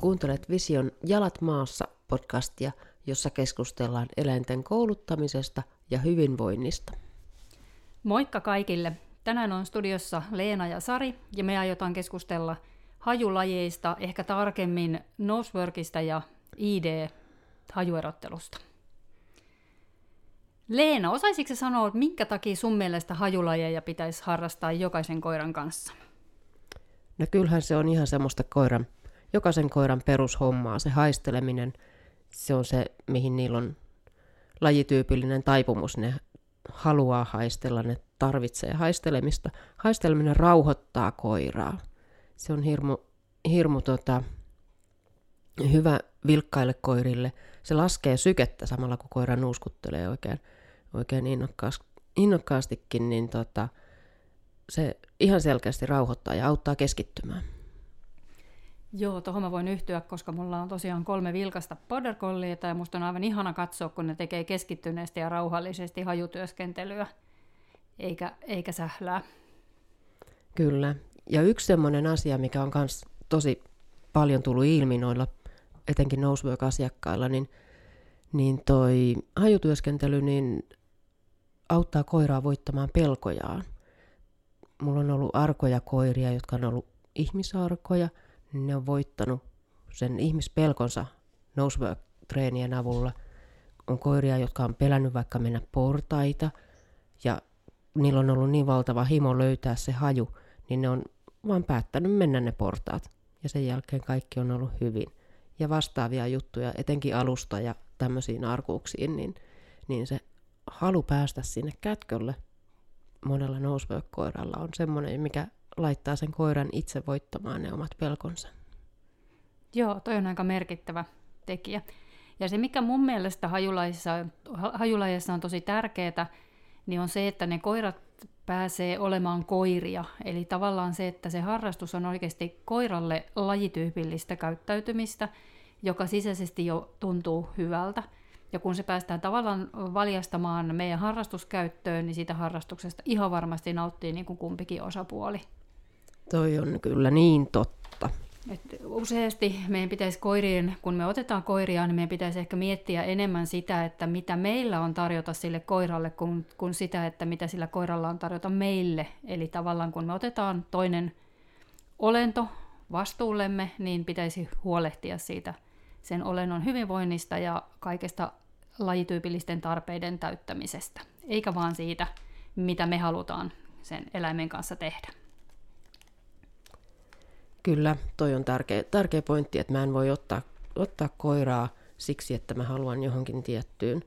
Kuuntelet Vision Jalat maassa podcastia, jossa keskustellaan eläinten kouluttamisesta ja hyvinvoinnista. Moikka kaikille! Tänään on studiossa Leena ja Sari ja me aiotaan keskustella hajulajeista, ehkä tarkemmin Noseworkista ja ID-hajuerottelusta. Leena, osaisitko sanoa, että minkä takia sun mielestä hajulajeja pitäisi harrastaa jokaisen koiran kanssa? No kyllähän se on ihan semmoista koiran, jokaisen koiran perushommaa, se haisteleminen, se on se, mihin niillä on lajityypillinen taipumus, ne haluaa haistella, ne tarvitsee haistelemista. Haisteleminen rauhoittaa koiraa. Se on hirmu, hirmu tota, hyvä vilkkaille koirille. Se laskee sykettä samalla, kun koira nuuskuttelee oikein, oikein innokkaas, innokkaastikin, niin tota, se ihan selkeästi rauhoittaa ja auttaa keskittymään. Joo, tuohon mä voin yhtyä, koska mulla on tosiaan kolme vilkasta border ja musta on aivan ihana katsoa, kun ne tekee keskittyneesti ja rauhallisesti hajutyöskentelyä, eikä, eikä sählää. Kyllä. Ja yksi semmoinen asia, mikä on myös tosi paljon tullut ilmi noilla, etenkin nosework-asiakkailla, niin, niin toi hajutyöskentely niin auttaa koiraa voittamaan pelkojaan. Mulla on ollut arkoja koiria, jotka on ollut ihmisarkoja – ne on voittanut sen ihmispelkonsa nosework-treenien avulla. On koiria, jotka on pelännyt vaikka mennä portaita, ja niillä on ollut niin valtava himo löytää se haju, niin ne on vaan päättänyt mennä ne portaat. Ja sen jälkeen kaikki on ollut hyvin. Ja vastaavia juttuja, etenkin alusta ja tämmöisiin arkuuksiin, niin, niin se halu päästä sinne kätkölle monella nosework-koiralla on semmoinen, mikä laittaa sen koiran itse voittamaan ne omat pelkonsa. Joo, toi on aika merkittävä tekijä. Ja se, mikä mun mielestä hajulaisissa, hajulaisissa on tosi tärkeää, niin on se, että ne koirat pääsee olemaan koiria. Eli tavallaan se, että se harrastus on oikeasti koiralle lajityypillistä käyttäytymistä, joka sisäisesti jo tuntuu hyvältä. Ja kun se päästään tavallaan valjastamaan meidän harrastuskäyttöön, niin siitä harrastuksesta ihan varmasti nauttii niin kuin kumpikin osapuoli. Toi on kyllä niin totta. Et useasti meidän pitäisi koirien, kun me otetaan koiria, niin meidän pitäisi ehkä miettiä enemmän sitä, että mitä meillä on tarjota sille koiralle, kuin, kuin sitä, että mitä sillä koiralla on tarjota meille. Eli tavallaan kun me otetaan toinen olento vastuullemme, niin pitäisi huolehtia siitä sen olennon hyvinvoinnista ja kaikesta lajityypillisten tarpeiden täyttämisestä, eikä vaan siitä, mitä me halutaan sen eläimen kanssa tehdä. Kyllä, toi on tärkeä, tärkeä pointti, että mä en voi ottaa, ottaa koiraa siksi, että mä haluan johonkin tiettyyn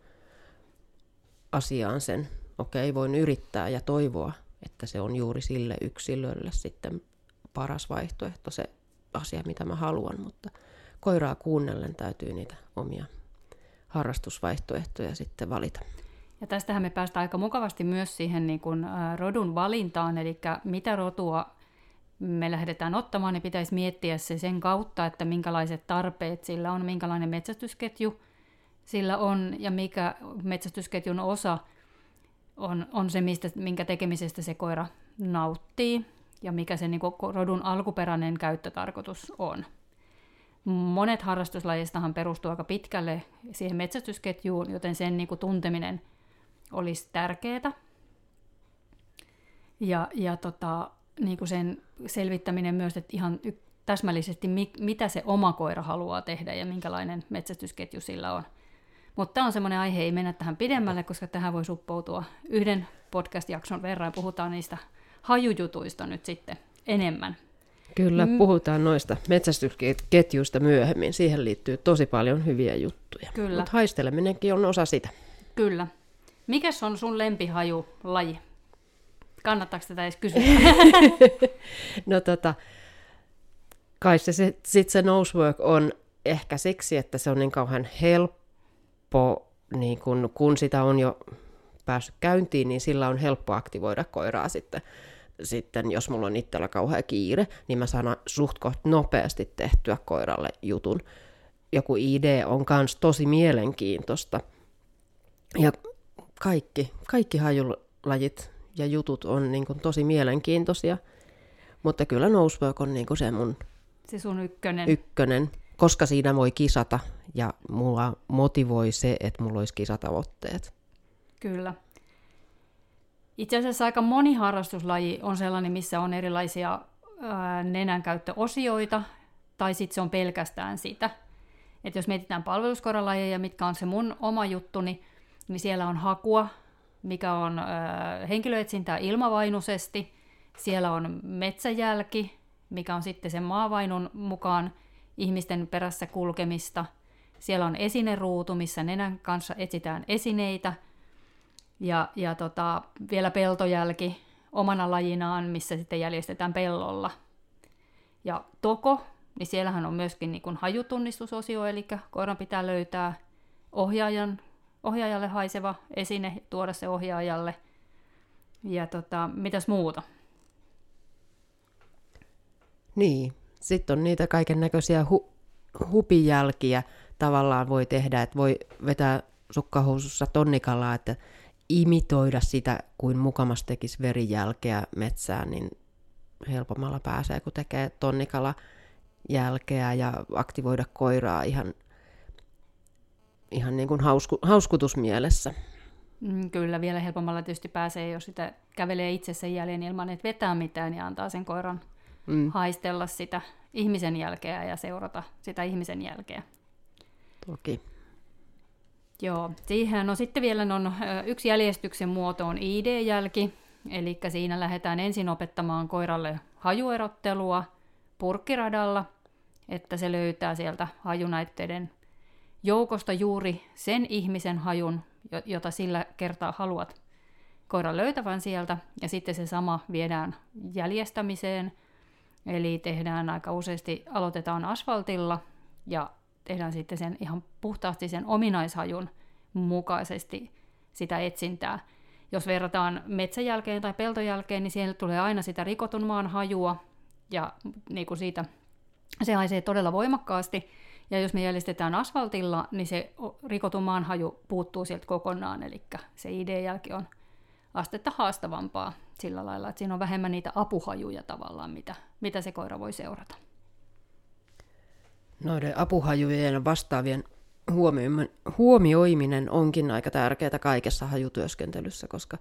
asiaan sen. Okei, voin yrittää ja toivoa, että se on juuri sille yksilölle sitten paras vaihtoehto, se asia, mitä mä haluan, mutta koiraa kuunnellen täytyy niitä omia harrastusvaihtoehtoja sitten valita. Ja tästähän me päästään aika mukavasti myös siihen niin kuin rodun valintaan, eli mitä rotua me lähdetään ottamaan, niin pitäisi miettiä se sen kautta, että minkälaiset tarpeet sillä on, minkälainen metsästysketju sillä on ja mikä metsästysketjun osa on, on se, mistä, minkä tekemisestä se koira nauttii ja mikä se niin rodun alkuperäinen käyttötarkoitus on. Monet harrastuslajistahan perustuu aika pitkälle siihen metsästysketjuun, joten sen niin kuin tunteminen olisi tärkeää. Ja, ja tota, niin kuin sen selvittäminen myös, että ihan y- täsmällisesti, mi- mitä se oma koira haluaa tehdä ja minkälainen metsästysketju sillä on. Mutta tämä on semmoinen aihe, ei mennä tähän pidemmälle, koska tähän voi suppoutua yhden podcast-jakson verran. Puhutaan niistä hajujutuista nyt sitten enemmän. Kyllä, mm. puhutaan noista metsästysketjuista myöhemmin. Siihen liittyy tosi paljon hyviä juttuja. Kyllä. Mutta haisteleminenkin on osa sitä. Kyllä. Mikäs on sun lempihajulaji? Kannattaako tätä edes kysyä? no tota, kai se, se sit se nosework on ehkä siksi, että se on niin kauhean helppo, niin kun, kun sitä on jo päässyt käyntiin, niin sillä on helppo aktivoida koiraa sitten. Sitten jos mulla on itsellä kauhea kiire, niin mä saan suht nopeasti tehtyä koiralle jutun. Joku idea on kans tosi mielenkiintoista. Ja kaikki, kaikki hajulajit ja jutut on niin kuin tosi mielenkiintoisia. Mutta kyllä Nosework on niin kuin se mun se sun ykkönen. ykkönen. koska siinä voi kisata ja mulla motivoi se, että mulla olisi kisatavoitteet. Kyllä. Itse asiassa aika moni harrastuslaji on sellainen, missä on erilaisia ää, nenänkäyttöosioita, tai sitten se on pelkästään sitä. Et jos mietitään palveluskoralajeja, mitkä on se mun oma juttuni, niin siellä on hakua, mikä on ää, henkilöetsintää ilmavainuisesti. Siellä on metsäjälki, mikä on sitten sen maavainun mukaan ihmisten perässä kulkemista. Siellä on esineruutu, missä nenän kanssa etsitään esineitä. Ja, ja tota, vielä peltojälki omana lajinaan, missä sitten jäljestetään pellolla. Ja toko, niin siellähän on myöskin niin kuin hajutunnistusosio, eli koiran pitää löytää ohjaajan, ohjaajalle haiseva esine, tuoda se ohjaajalle. Ja tota, mitäs muuta? Niin, sitten on niitä kaiken näköisiä hu- hupijälkiä tavallaan voi tehdä, että voi vetää sukkahousussa tonnikalaa, että imitoida sitä, kuin mukamas tekisi verijälkeä metsään, niin helpommalla pääsee, kun tekee tonnikala jälkeä ja aktivoida koiraa ihan, ihan niin kuin hausku, hauskutusmielessä. Mm, kyllä, vielä helpommalla tietysti pääsee, jos sitä kävelee itse sen jäljen ilman, että vetää mitään ja antaa sen koiran mm. haistella sitä ihmisen jälkeä ja seurata sitä ihmisen jälkeä. Toki. Joo, siihen no sitten vielä on yksi jäljestyksen muoto on ID-jälki, eli siinä lähdetään ensin opettamaan koiralle hajuerottelua purkkiradalla, että se löytää sieltä hajunäytteiden joukosta juuri sen ihmisen hajun, jota sillä kertaa haluat koiran löytävän sieltä, ja sitten se sama viedään jäljestämiseen, eli tehdään aika useasti, aloitetaan asfaltilla, ja tehdään sitten sen ihan puhtaasti sen ominaishajun mukaisesti sitä etsintää. Jos verrataan metsäjälkeen tai peltojälkeen, niin siellä tulee aina sitä rikotun maan hajua, ja niin kuin siitä se haisee todella voimakkaasti. Ja jos me jäljestetään asfaltilla, niin se rikotun maan haju puuttuu sieltä kokonaan, eli se ID-jälki on astetta haastavampaa sillä lailla, että siinä on vähemmän niitä apuhajuja tavallaan, mitä, mitä se koira voi seurata. Noiden apuhajujen vastaavien huomioiminen onkin aika tärkeää kaikessa hajutyöskentelyssä, koska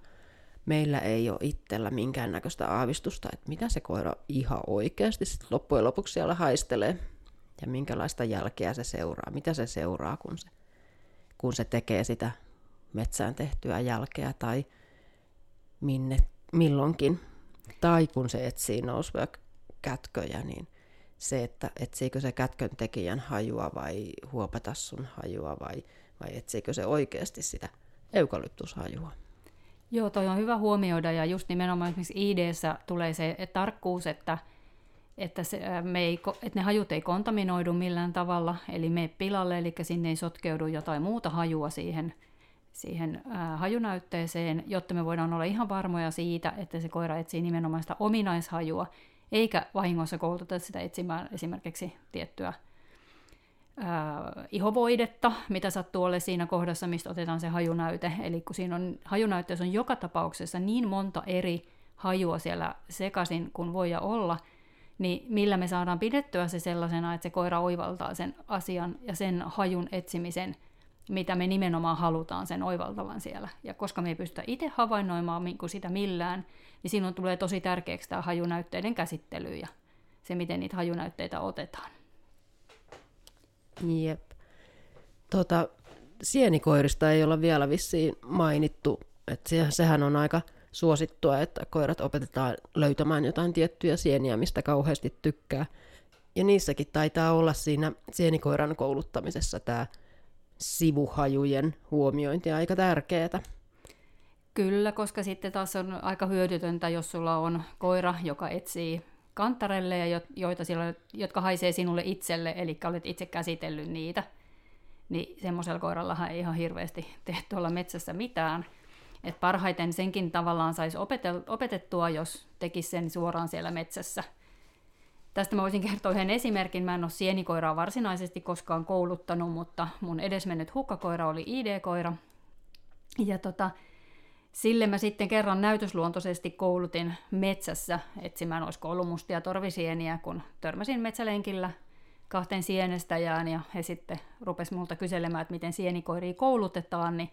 meillä ei ole itsellä minkäännäköistä aavistusta, että mitä se koira ihan oikeasti sit loppujen lopuksi siellä haistelee ja minkälaista jälkeä se seuraa, mitä se seuraa, kun se, kun se tekee sitä metsään tehtyä jälkeä tai minne milloinkin. Tai kun se etsii nousevia kätköjä, niin se, että etsiikö se kätkön tekijän hajua vai huopatassun hajua vai, vai etsiikö se oikeasti sitä eukalyptushajua. Joo, toi on hyvä huomioida ja just nimenomaan esimerkiksi id tulee se tarkkuus, että, että, se, me ei, että ne hajut ei kontaminoidu millään tavalla, eli me pilalle, eli sinne ei sotkeudu jotain muuta hajua siihen, siihen ää, hajunäytteeseen, jotta me voidaan olla ihan varmoja siitä, että se koira etsii nimenomaan sitä ominaishajua, eikä vahingossa kouluta sitä etsimään esimerkiksi tiettyä ää, ihovoidetta, mitä sattuu ole siinä kohdassa, mistä otetaan se hajunäyte. Eli kun siinä on hajunäytteessä on joka tapauksessa niin monta eri hajua siellä sekaisin kuin voi olla, niin millä me saadaan pidettyä se sellaisena, että se koira oivaltaa sen asian ja sen hajun etsimisen, mitä me nimenomaan halutaan sen oivaltavan siellä. Ja koska me ei pystytä itse havainnoimaan sitä millään, niin silloin tulee tosi tärkeäksi tämä hajunäytteiden käsittely ja se, miten niitä hajunäytteitä otetaan. Jep. Tota, sienikoirista ei olla vielä vissiin mainittu, että sehän on aika suosittua, että koirat opetetaan löytämään jotain tiettyjä sieniä, mistä kauheasti tykkää. Ja niissäkin taitaa olla siinä sienikoiran kouluttamisessa tämä sivuhajujen huomiointi aika tärkeää. Kyllä, koska sitten taas on aika hyödytöntä, jos sulla on koira, joka etsii kantarelle, ja joita siellä, jotka haisee sinulle itselle, eli olet itse käsitellyt niitä, niin semmoisella koirallahan ei ihan hirveästi tee tuolla metsässä mitään. Et parhaiten senkin tavallaan saisi opetettua, jos tekisi sen suoraan siellä metsässä. Tästä mä voisin kertoa yhden esimerkin. Mä en ole sienikoiraa varsinaisesti koskaan kouluttanut, mutta mun edesmennyt hukkakoira oli ID-koira. Ja tota, Sille mä sitten kerran näytösluontoisesti koulutin metsässä etsimään, olisiko ollut mustia torvisieniä, kun törmäsin metsälenkillä kahteen sienestäjään ja he sitten rupes multa kyselemään, että miten sienikoiria koulutetaan, niin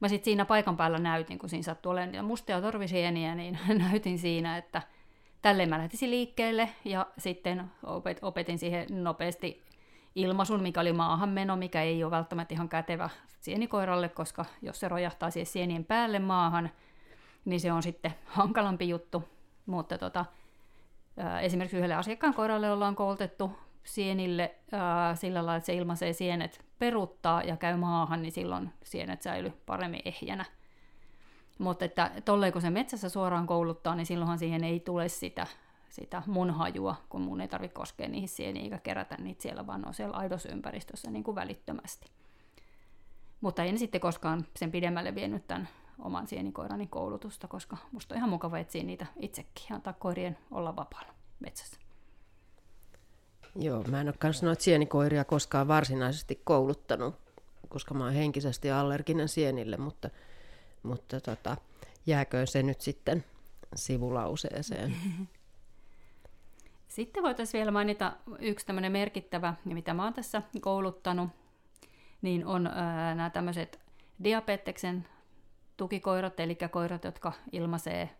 mä sitten siinä paikan päällä näytin, kun siinä sattui olemaan niitä mustia torvisieniä, niin näytin siinä, että tälleen mä lähtisin liikkeelle ja sitten opet, opetin siihen nopeasti ilmaisun, mikä oli maahanmeno, mikä ei ole välttämättä ihan kätevä sienikoiralle, koska jos se rojahtaa siihen sienien päälle maahan, niin se on sitten hankalampi juttu. Mutta tota, esimerkiksi yhdelle asiakkaan koiralle ollaan koulutettu sienille ää, sillä lailla, että se ilmaisee sienet peruttaa ja käy maahan, niin silloin sienet säilyy paremmin ehjänä. Mutta että tolleen kun se metsässä suoraan kouluttaa, niin silloinhan siihen ei tule sitä, sitä mun hajua, kun mun ei tarvitse koskea niihin sieniin eikä kerätä niitä siellä, vaan on siellä aidosympäristössä niin kuin välittömästi. Mutta en sitten koskaan sen pidemmälle vienyt tämän oman sienikoirani koulutusta, koska musta on ihan mukava etsiä niitä itsekin ja antaa koirien olla vapaalla metsässä. Joo, mä en ole kans noita sienikoiria koskaan varsinaisesti kouluttanut, koska mä oon henkisesti allerginen sienille, mutta, mutta tota, jääkö se nyt sitten sivulauseeseen. Sitten voitaisiin vielä mainita yksi tämmöinen merkittävä, mitä mä oon tässä kouluttanut, niin on nämä tämmöiset diabeteksen tukikoirat, eli koirat, jotka ilmaisee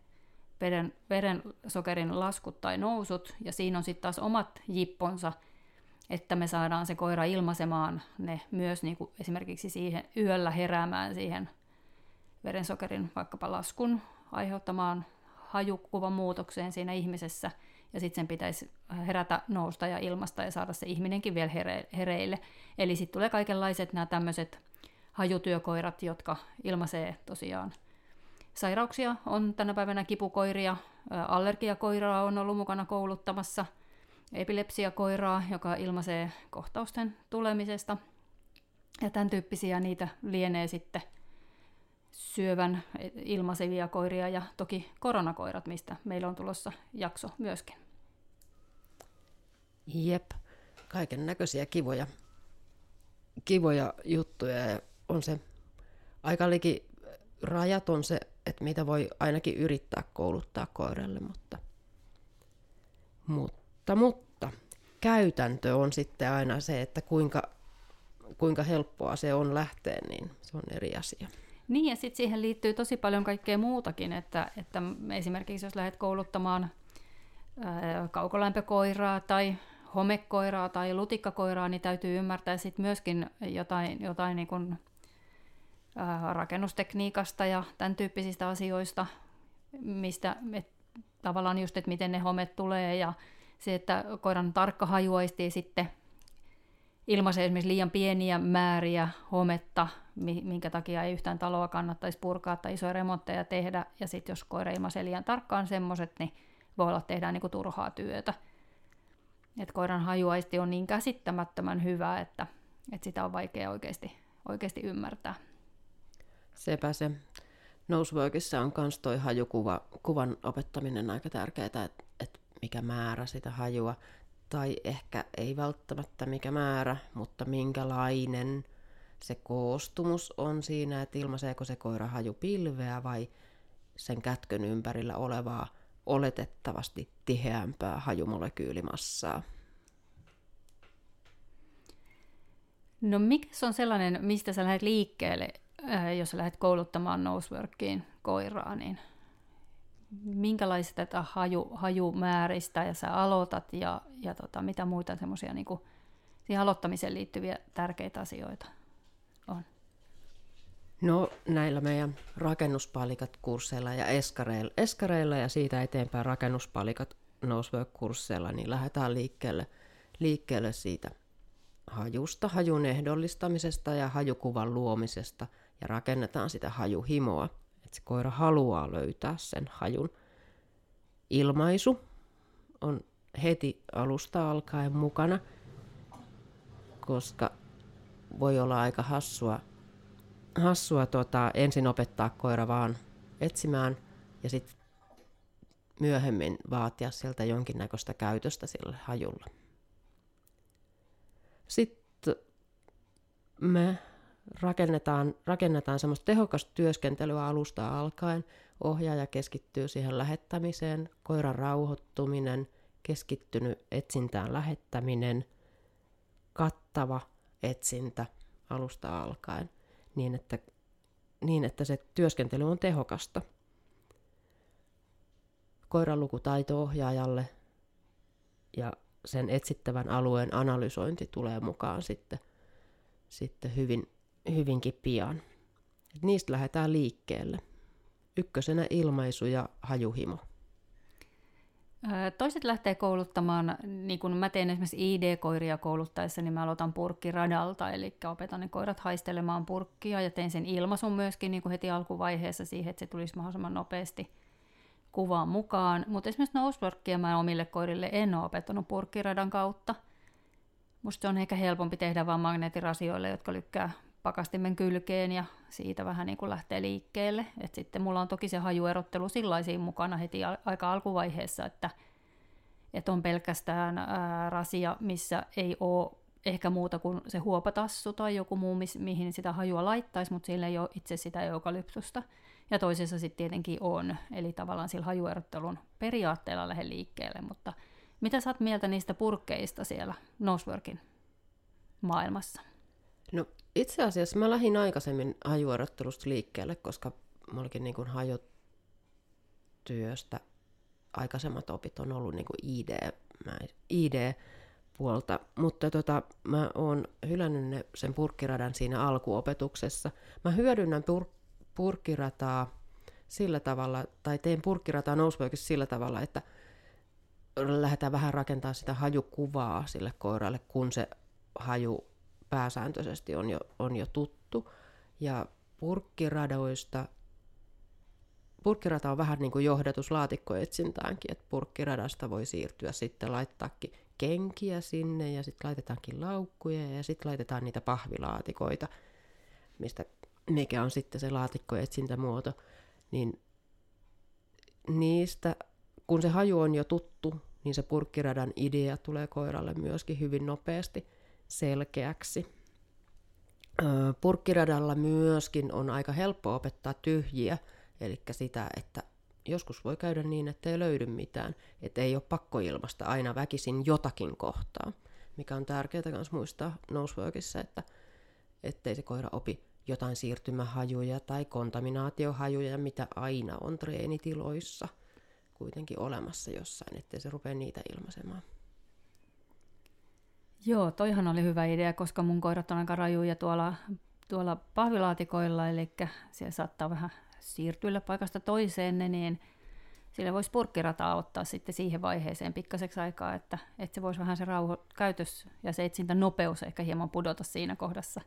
veren, verensokerin laskut tai nousut, ja siinä on sitten taas omat jipponsa, että me saadaan se koira ilmaisemaan ne myös niin kuin esimerkiksi siihen yöllä heräämään siihen verensokerin vaikkapa laskun aiheuttamaan hajukuvan muutokseen siinä ihmisessä, ja sitten sen pitäisi herätä, nousta ja ilmasta ja saada se ihminenkin vielä here, hereille. Eli sitten tulee kaikenlaiset nämä tämmöiset hajutyökoirat, jotka ilmaisee tosiaan sairauksia. On tänä päivänä kipukoiria, allergiakoiraa on ollut mukana kouluttamassa, epilepsiakoiraa, joka ilmaisee kohtausten tulemisesta. Ja tämän tyyppisiä niitä lienee sitten syövän ilmaisevia koiria ja toki koronakoirat, mistä meillä on tulossa jakso myöskin. Jep, kaiken näköisiä kivoja, kivoja juttuja ja on se aika liki rajaton se, että mitä voi ainakin yrittää kouluttaa koiralle, mutta, mutta, mutta käytäntö on sitten aina se, että kuinka, kuinka helppoa se on lähteä, niin se on eri asia. Niin, ja sitten siihen liittyy tosi paljon kaikkea muutakin, että, että esimerkiksi jos lähdet kouluttamaan kaukolämpökoiraa tai homekoiraa tai lutikkakoiraa, niin täytyy ymmärtää sitten myöskin jotain, jotain niin kuin, rakennustekniikasta ja tämän tyyppisistä asioista, mistä et, tavallaan just, että miten ne homet tulee ja se, että koiran tarkka hajuaisti sitten ilmaisee esimerkiksi liian pieniä määriä hometta, minkä takia ei yhtään taloa kannattaisi purkaa tai isoja remontteja tehdä, ja sitten jos koira ilmaisee liian tarkkaan semmoiset, niin voi olla, että tehdään niinku turhaa työtä. Et koiran hajuaisti on niin käsittämättömän hyvä, että, että sitä on vaikea oikeasti, oikeasti ymmärtää. Sepä se. Noseworkissa on myös toi hajukuva, kuvan opettaminen aika tärkeää, että, että mikä määrä sitä hajua, tai ehkä ei välttämättä mikä määrä, mutta minkälainen se koostumus on siinä, että ilmaiseeko se koira hajupilveä vai sen kätkön ympärillä olevaa oletettavasti tiheämpää hajumolekyylimassaa. No mikä on sellainen, mistä sä lähdet liikkeelle, jos sä lähdet kouluttamaan noseworkiin koiraa, niin minkälaista haju, hajumääristä ja sä aloitat ja, ja tota, mitä muita semmoisia niin siihen aloittamiseen liittyviä tärkeitä asioita on? No näillä meidän rakennuspalikat kursseilla ja eskareilla, eskareilla ja siitä eteenpäin rakennuspalikat nosework-kursseilla, niin lähdetään liikkeelle, liikkeelle siitä hajusta, hajun ehdollistamisesta ja hajukuvan luomisesta ja rakennetaan sitä hajuhimoa, että se koira haluaa löytää sen hajun. Ilmaisu on heti alusta alkaen mukana, koska voi olla aika hassua hassua tota, ensin opettaa koira vaan etsimään ja sitten myöhemmin vaatia sieltä jonkinnäköistä käytöstä sille hajulla. Sitten me rakennetaan, rakennetaan semmoista tehokasta työskentelyä alusta alkaen. Ohjaaja keskittyy siihen lähettämiseen, koiran rauhoittuminen, keskittynyt etsintään lähettäminen kattava etsintä alusta alkaen niin, että, niin, että se työskentely on tehokasta. Koiran lukutaito ohjaajalle ja sen etsittävän alueen analysointi tulee mukaan sitten, sitten hyvin, hyvinkin pian. Et niistä lähdetään liikkeelle. Ykkösenä ilmaisu ja hajuhimo. Toiset lähtee kouluttamaan, niin kun mä teen esimerkiksi ID-koiria kouluttaessa, niin mä aloitan purkkiradalta, eli opetan ne koirat haistelemaan purkkia ja teen sen ilmaisun myöskin niin kuin heti alkuvaiheessa siihen, että se tulisi mahdollisimman nopeasti kuvaan mukaan. Mutta esimerkiksi noseworkia mä omille koirille en ole opettanut purkkiradan kautta. Musta se on ehkä helpompi tehdä vain magneettirasioille, jotka lykkää pakastimen kylkeen ja siitä vähän niin kuin lähtee liikkeelle. Et sitten mulla on toki se hajuerottelu sillaisiin mukana heti aika alkuvaiheessa, että, että on pelkästään ää, rasia, missä ei ole ehkä muuta kuin se huopatassu tai joku muu, mihin sitä hajua laittaisi, mutta sillä ei ole itse sitä eukalyptusta. Ja toisessa sitten tietenkin on, eli tavallaan sillä hajuerottelun periaatteella lähde liikkeelle, mutta mitä sä oot mieltä niistä purkkeista siellä Noseworkin maailmassa? No itse asiassa mä lähdin aikaisemmin hajuerottelusta liikkeelle, koska mä olikin niin kuin hajotyöstä aikaisemmat opit on ollut niin kuin ID, ID-puolta, mutta tota, mä oon hylännyt ne, sen purkkiradan siinä alkuopetuksessa. Mä hyödynnän pur, purkkirataa sillä tavalla, tai teen purkkirataa nousvoikin sillä tavalla, että lähdetään vähän rakentamaan sitä hajukuvaa sille koiralle, kun se haju pääsääntöisesti on jo, on jo tuttu. Ja purkkiradoista, purkkirata on vähän niin kuin johdatus laatikkoetsintäänkin, että purkkiradasta voi siirtyä sitten laittaakin kenkiä sinne ja sitten laitetaankin laukkuja ja sitten laitetaan niitä pahvilaatikoita, mistä, mikä on sitten se laatikkoetsintämuoto, niin niistä, kun se haju on jo tuttu, niin se purkkiradan idea tulee koiralle myöskin hyvin nopeasti – selkeäksi. Purkkiradalla myöskin on aika helppo opettaa tyhjiä, eli sitä, että joskus voi käydä niin, että ei löydy mitään, että ei ole pakko ilmasta aina väkisin jotakin kohtaa, mikä on tärkeää myös muistaa noseworkissa, että ettei se koira opi jotain siirtymähajuja tai kontaminaatiohajuja, mitä aina on treenitiloissa kuitenkin olemassa jossain, ettei se rupea niitä ilmaisemaan. Joo, toihan oli hyvä idea, koska mun koirat on aika rajuja tuolla, tuolla pahvilaatikoilla, eli siellä saattaa vähän siirtyä paikasta toiseen, niin sillä voisi purkkirataa ottaa sitten siihen vaiheeseen pikkaseksi aikaa, että, että se voisi vähän se rauho, käytös ja se etsintä nopeus ehkä hieman pudota siinä kohdassa,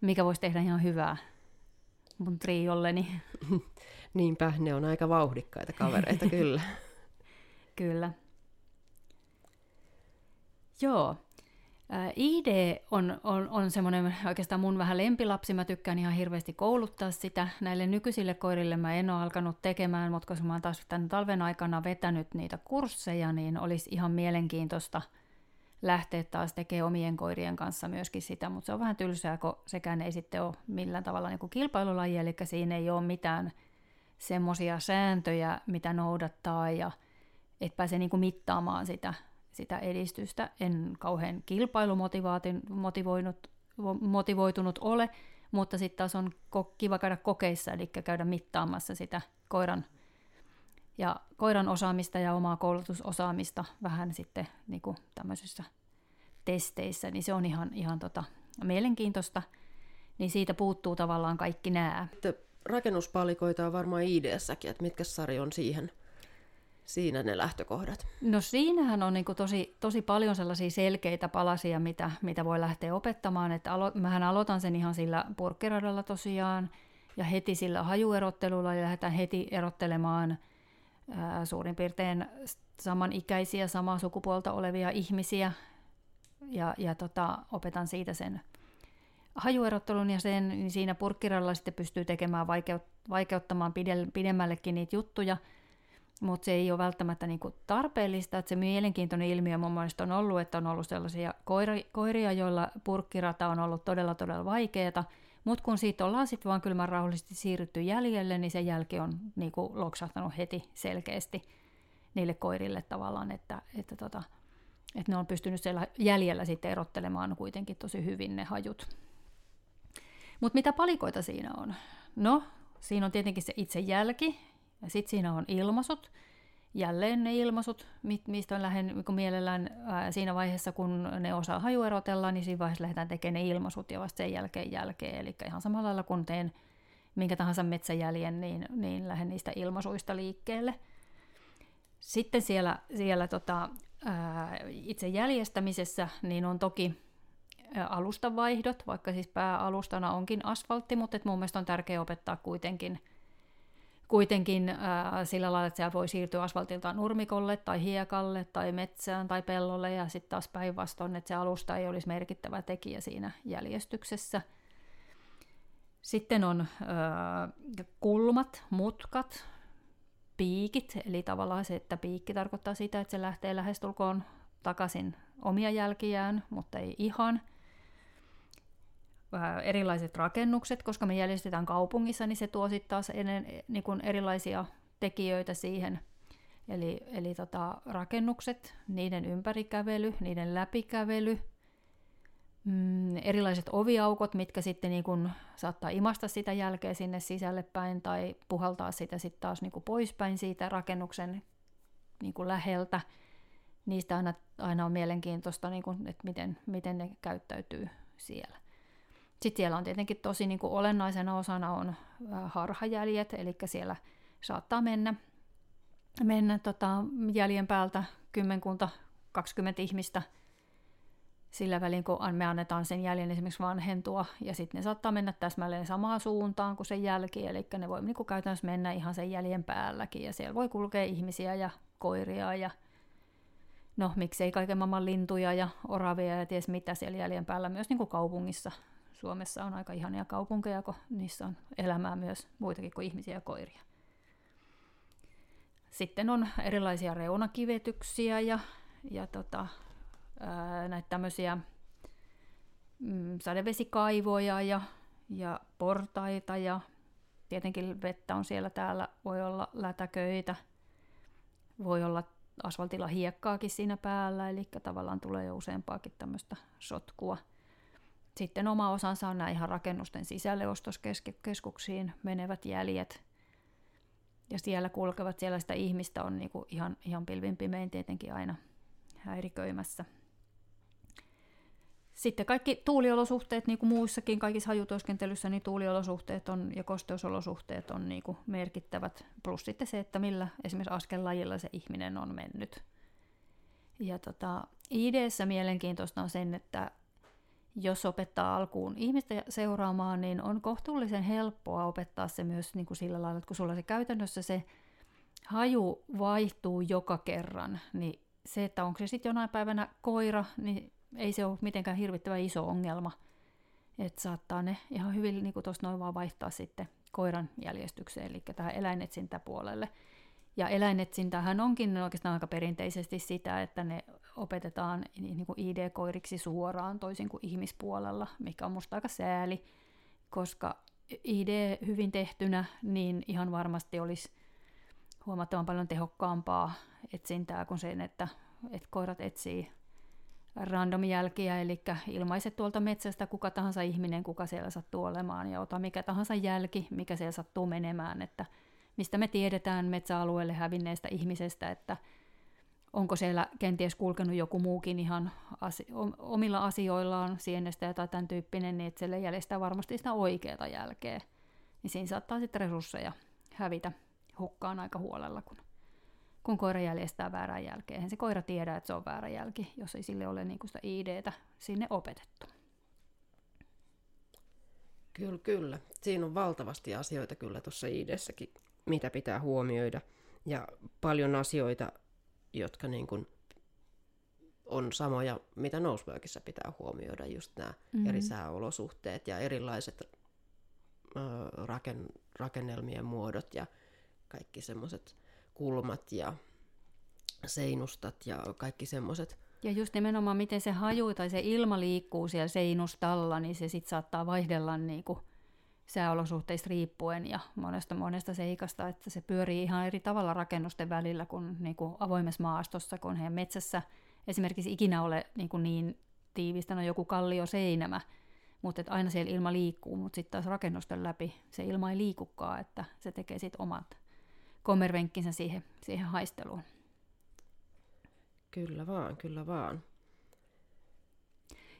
mikä voisi tehdä ihan hyvää mun triolleni. Niinpä, ne on aika vauhdikkaita kavereita, kyllä. kyllä. Joo, ID on, on, on semmoinen oikeastaan mun vähän lempilapsi. Mä tykkään ihan hirveästi kouluttaa sitä. Näille nykyisille koirille mä en ole alkanut tekemään, mutta koska mä oon taas tämän talven aikana vetänyt niitä kursseja, niin olisi ihan mielenkiintoista lähteä taas tekemään omien koirien kanssa myöskin sitä, mutta se on vähän tylsää, kun sekään ei sitten ole millään tavalla niin kuin kilpailulaji, eli siinä ei ole mitään semmoisia sääntöjä, mitä noudattaa ja et pääse niin kuin mittaamaan sitä sitä edistystä. En kauhean kilpailumotivoinut motivoitunut ole, mutta sitten taas on kiva käydä kokeissa, eli käydä mittaamassa sitä koiran, ja koiran osaamista ja omaa koulutusosaamista vähän sitten niin kuin tämmöisissä testeissä, niin se on ihan, ihan tota, mielenkiintoista. Niin siitä puuttuu tavallaan kaikki nämä. Rakennuspalikoita on varmaan IDssäkin, että mitkä sarja on siihen – siinä ne lähtökohdat? No siinähän on niin tosi, tosi paljon sellaisia selkeitä palasia, mitä, mitä voi lähteä opettamaan. Että alo, mähän aloitan sen ihan sillä purkkiradalla tosiaan ja heti sillä hajuerottelulla ja lähdetään heti erottelemaan ää, suurin piirtein samanikäisiä, samaa sukupuolta olevia ihmisiä ja, ja tota, opetan siitä sen hajuerottelun ja sen, niin siinä purkkiradalla sitten pystyy tekemään vaikeut, vaikeuttamaan pidemmällekin niitä juttuja – mutta se ei ole välttämättä niinku tarpeellista. Että se mielenkiintoinen ilmiö mun mielestä on ollut, että on ollut sellaisia koiri, koiria, joilla purkkirata on ollut todella todella vaikeaa, mutta kun siitä ollaan sitten vaan kylmän rauhallisesti siirrytty jäljelle, niin sen jälkeen on niinku loksahtanut heti selkeästi niille koirille tavallaan, että, että tota, että ne on pystynyt siellä jäljellä sitten erottelemaan kuitenkin tosi hyvin ne hajut. Mutta mitä palikoita siinä on? No, siinä on tietenkin se itse jälki, sitten siinä on ilmaisut, jälleen ne ilmaisut, mistä on lähden niin mielellään ää, siinä vaiheessa, kun ne osaa hajuerotella, niin siinä vaiheessa lähdetään tekemään ne ilmaisut ja vasta sen jälkeen jälkeen. Eli ihan samalla lailla kun teen minkä tahansa metsäjäljen, niin, niin lähden niistä ilmaisuista liikkeelle. Sitten siellä, siellä tota, ää, itse jäljestämisessä niin on toki alustavaihdot, vaikka siis pääalustana onkin asfaltti, mutta mun mielestä on tärkeää opettaa kuitenkin – kuitenkin äh, sillä lailla, että siellä voi siirtyä asfaltilta nurmikolle tai hiekalle tai metsään tai pellolle ja sitten taas päinvastoin, että se alusta ei olisi merkittävä tekijä siinä jäljestyksessä. Sitten on äh, kulmat, mutkat, piikit, eli tavallaan se, että piikki tarkoittaa sitä, että se lähtee lähestulkoon takaisin omia jälkiään, mutta ei ihan – erilaiset rakennukset, koska me järjestetään kaupungissa, niin se tuo sitten taas ennen, niin kuin erilaisia tekijöitä siihen. Eli, eli tota, rakennukset, niiden ympärikävely, niiden läpikävely, mm, erilaiset oviaukot, mitkä sitten niin kuin saattaa imasta sitä jälkeä sinne sisälle päin tai puhaltaa sitä sitten taas niin kuin poispäin siitä rakennuksen niin kuin läheltä. Niistä aina, aina on mielenkiintoista, niin kuin, että miten, miten ne käyttäytyy siellä. Sitten siellä on tietenkin tosi niin kuin olennaisena osana on harhajäljet, eli siellä saattaa mennä, mennä tota, jäljen päältä kymmenkunta, 20 ihmistä sillä välin, kun me annetaan sen jäljen esimerkiksi vanhentua, ja sitten ne saattaa mennä täsmälleen samaan suuntaan kuin sen jälki, eli ne voi niin kuin käytännössä mennä ihan sen jäljen päälläkin, ja siellä voi kulkea ihmisiä ja koiria ja no miksei kaiken maailman lintuja ja oravia ja ties mitä siellä jäljen päällä myös niin kuin kaupungissa Suomessa on aika ihania kaupunkeja, kun niissä on elämää myös muitakin kuin ihmisiä ja koiria. Sitten on erilaisia reunakivetyksiä ja, ja tota, ää, näitä tämmöisiä mm, sadevesikaivoja ja, ja portaita ja tietenkin vettä on siellä täällä, voi olla lätäköitä, voi olla asfaltilla hiekkaakin siinä päällä, eli tavallaan tulee jo useampaakin tämmöistä sotkua – sitten oma osansa on nämä ihan rakennusten sisälle ostoskeskuksiin menevät jäljet. Ja siellä kulkevat, siellä sitä ihmistä on niinku ihan, ihan pilvin pimein tietenkin aina häiriköimässä. Sitten kaikki tuuliolosuhteet, niin kuin muissakin kaikissa hajutyöskentelyssä, niin tuuliolosuhteet on, ja kosteusolosuhteet on niin kuin merkittävät. Plus sitten se, että millä esimerkiksi askellajilla se ihminen on mennyt. Ja tota, IDssä mielenkiintoista on sen, että jos opettaa alkuun ihmistä seuraamaan, niin on kohtuullisen helppoa opettaa se myös niin kuin sillä lailla, että kun sulla se käytännössä se haju vaihtuu joka kerran, niin se, että onko se sitten jonain päivänä koira, niin ei se ole mitenkään hirvittävän iso ongelma. Että saattaa ne ihan hyvin niin kuin tuosta noin vaan vaihtaa sitten koiran jäljestykseen, eli tähän eläinetsintäpuolelle. Ja eläinetsintähän onkin oikeastaan aika perinteisesti sitä, että ne opetetaan niin kuin ID-koiriksi suoraan toisin kuin ihmispuolella, mikä on musta aika sääli, koska ID hyvin tehtynä, niin ihan varmasti olisi huomattavan paljon tehokkaampaa etsintää kuin sen, että, että koirat etsii random-jälkiä, eli ilmaiset tuolta metsästä kuka tahansa ihminen, kuka siellä sattuu olemaan, ja ota mikä tahansa jälki, mikä siellä sattuu menemään, että mistä me tiedetään metsäalueelle hävinneestä ihmisestä, että onko siellä kenties kulkenut joku muukin ihan asi- omilla asioillaan sienestä tai tämän tyyppinen, niin että jäljestää varmasti sitä oikeaa jälkeä. Niin siinä saattaa sitten resursseja hävitä hukkaan aika huolella, kun, kun koira jäljestää väärän jälkeen. Eihän se koira tiedä, että se on väärä jälki, jos ei sille ole niin sitä IDtä sinne opetettu. Kyllä, kyllä. Siinä on valtavasti asioita kyllä tuossa IDssäkin, mitä pitää huomioida. Ja paljon asioita, jotka niin kuin on samoja, mitä Noseworkissa pitää huomioida, just nämä mm-hmm. eri sääolosuhteet ja erilaiset ö, raken, rakennelmien muodot ja kaikki semmoiset kulmat ja seinustat ja kaikki semmoiset. Ja just nimenomaan, miten se haju tai se ilma liikkuu siellä seinustalla, niin se sitten saattaa vaihdella niin kuin sääolosuhteista riippuen ja monesta monesta seikasta, että se pyörii ihan eri tavalla rakennusten välillä kuin, niin kuin avoimessa maastossa, kun heidän metsässä esimerkiksi ikinä ole niin, kuin niin tiivistä, no joku kallio seinämä, mutta että aina siellä ilma liikkuu, mutta sitten taas rakennusten läpi se ilma ei liikukaan, että se tekee sitten omat kommervenkkinsä siihen, siihen haisteluun. Kyllä vaan, kyllä vaan.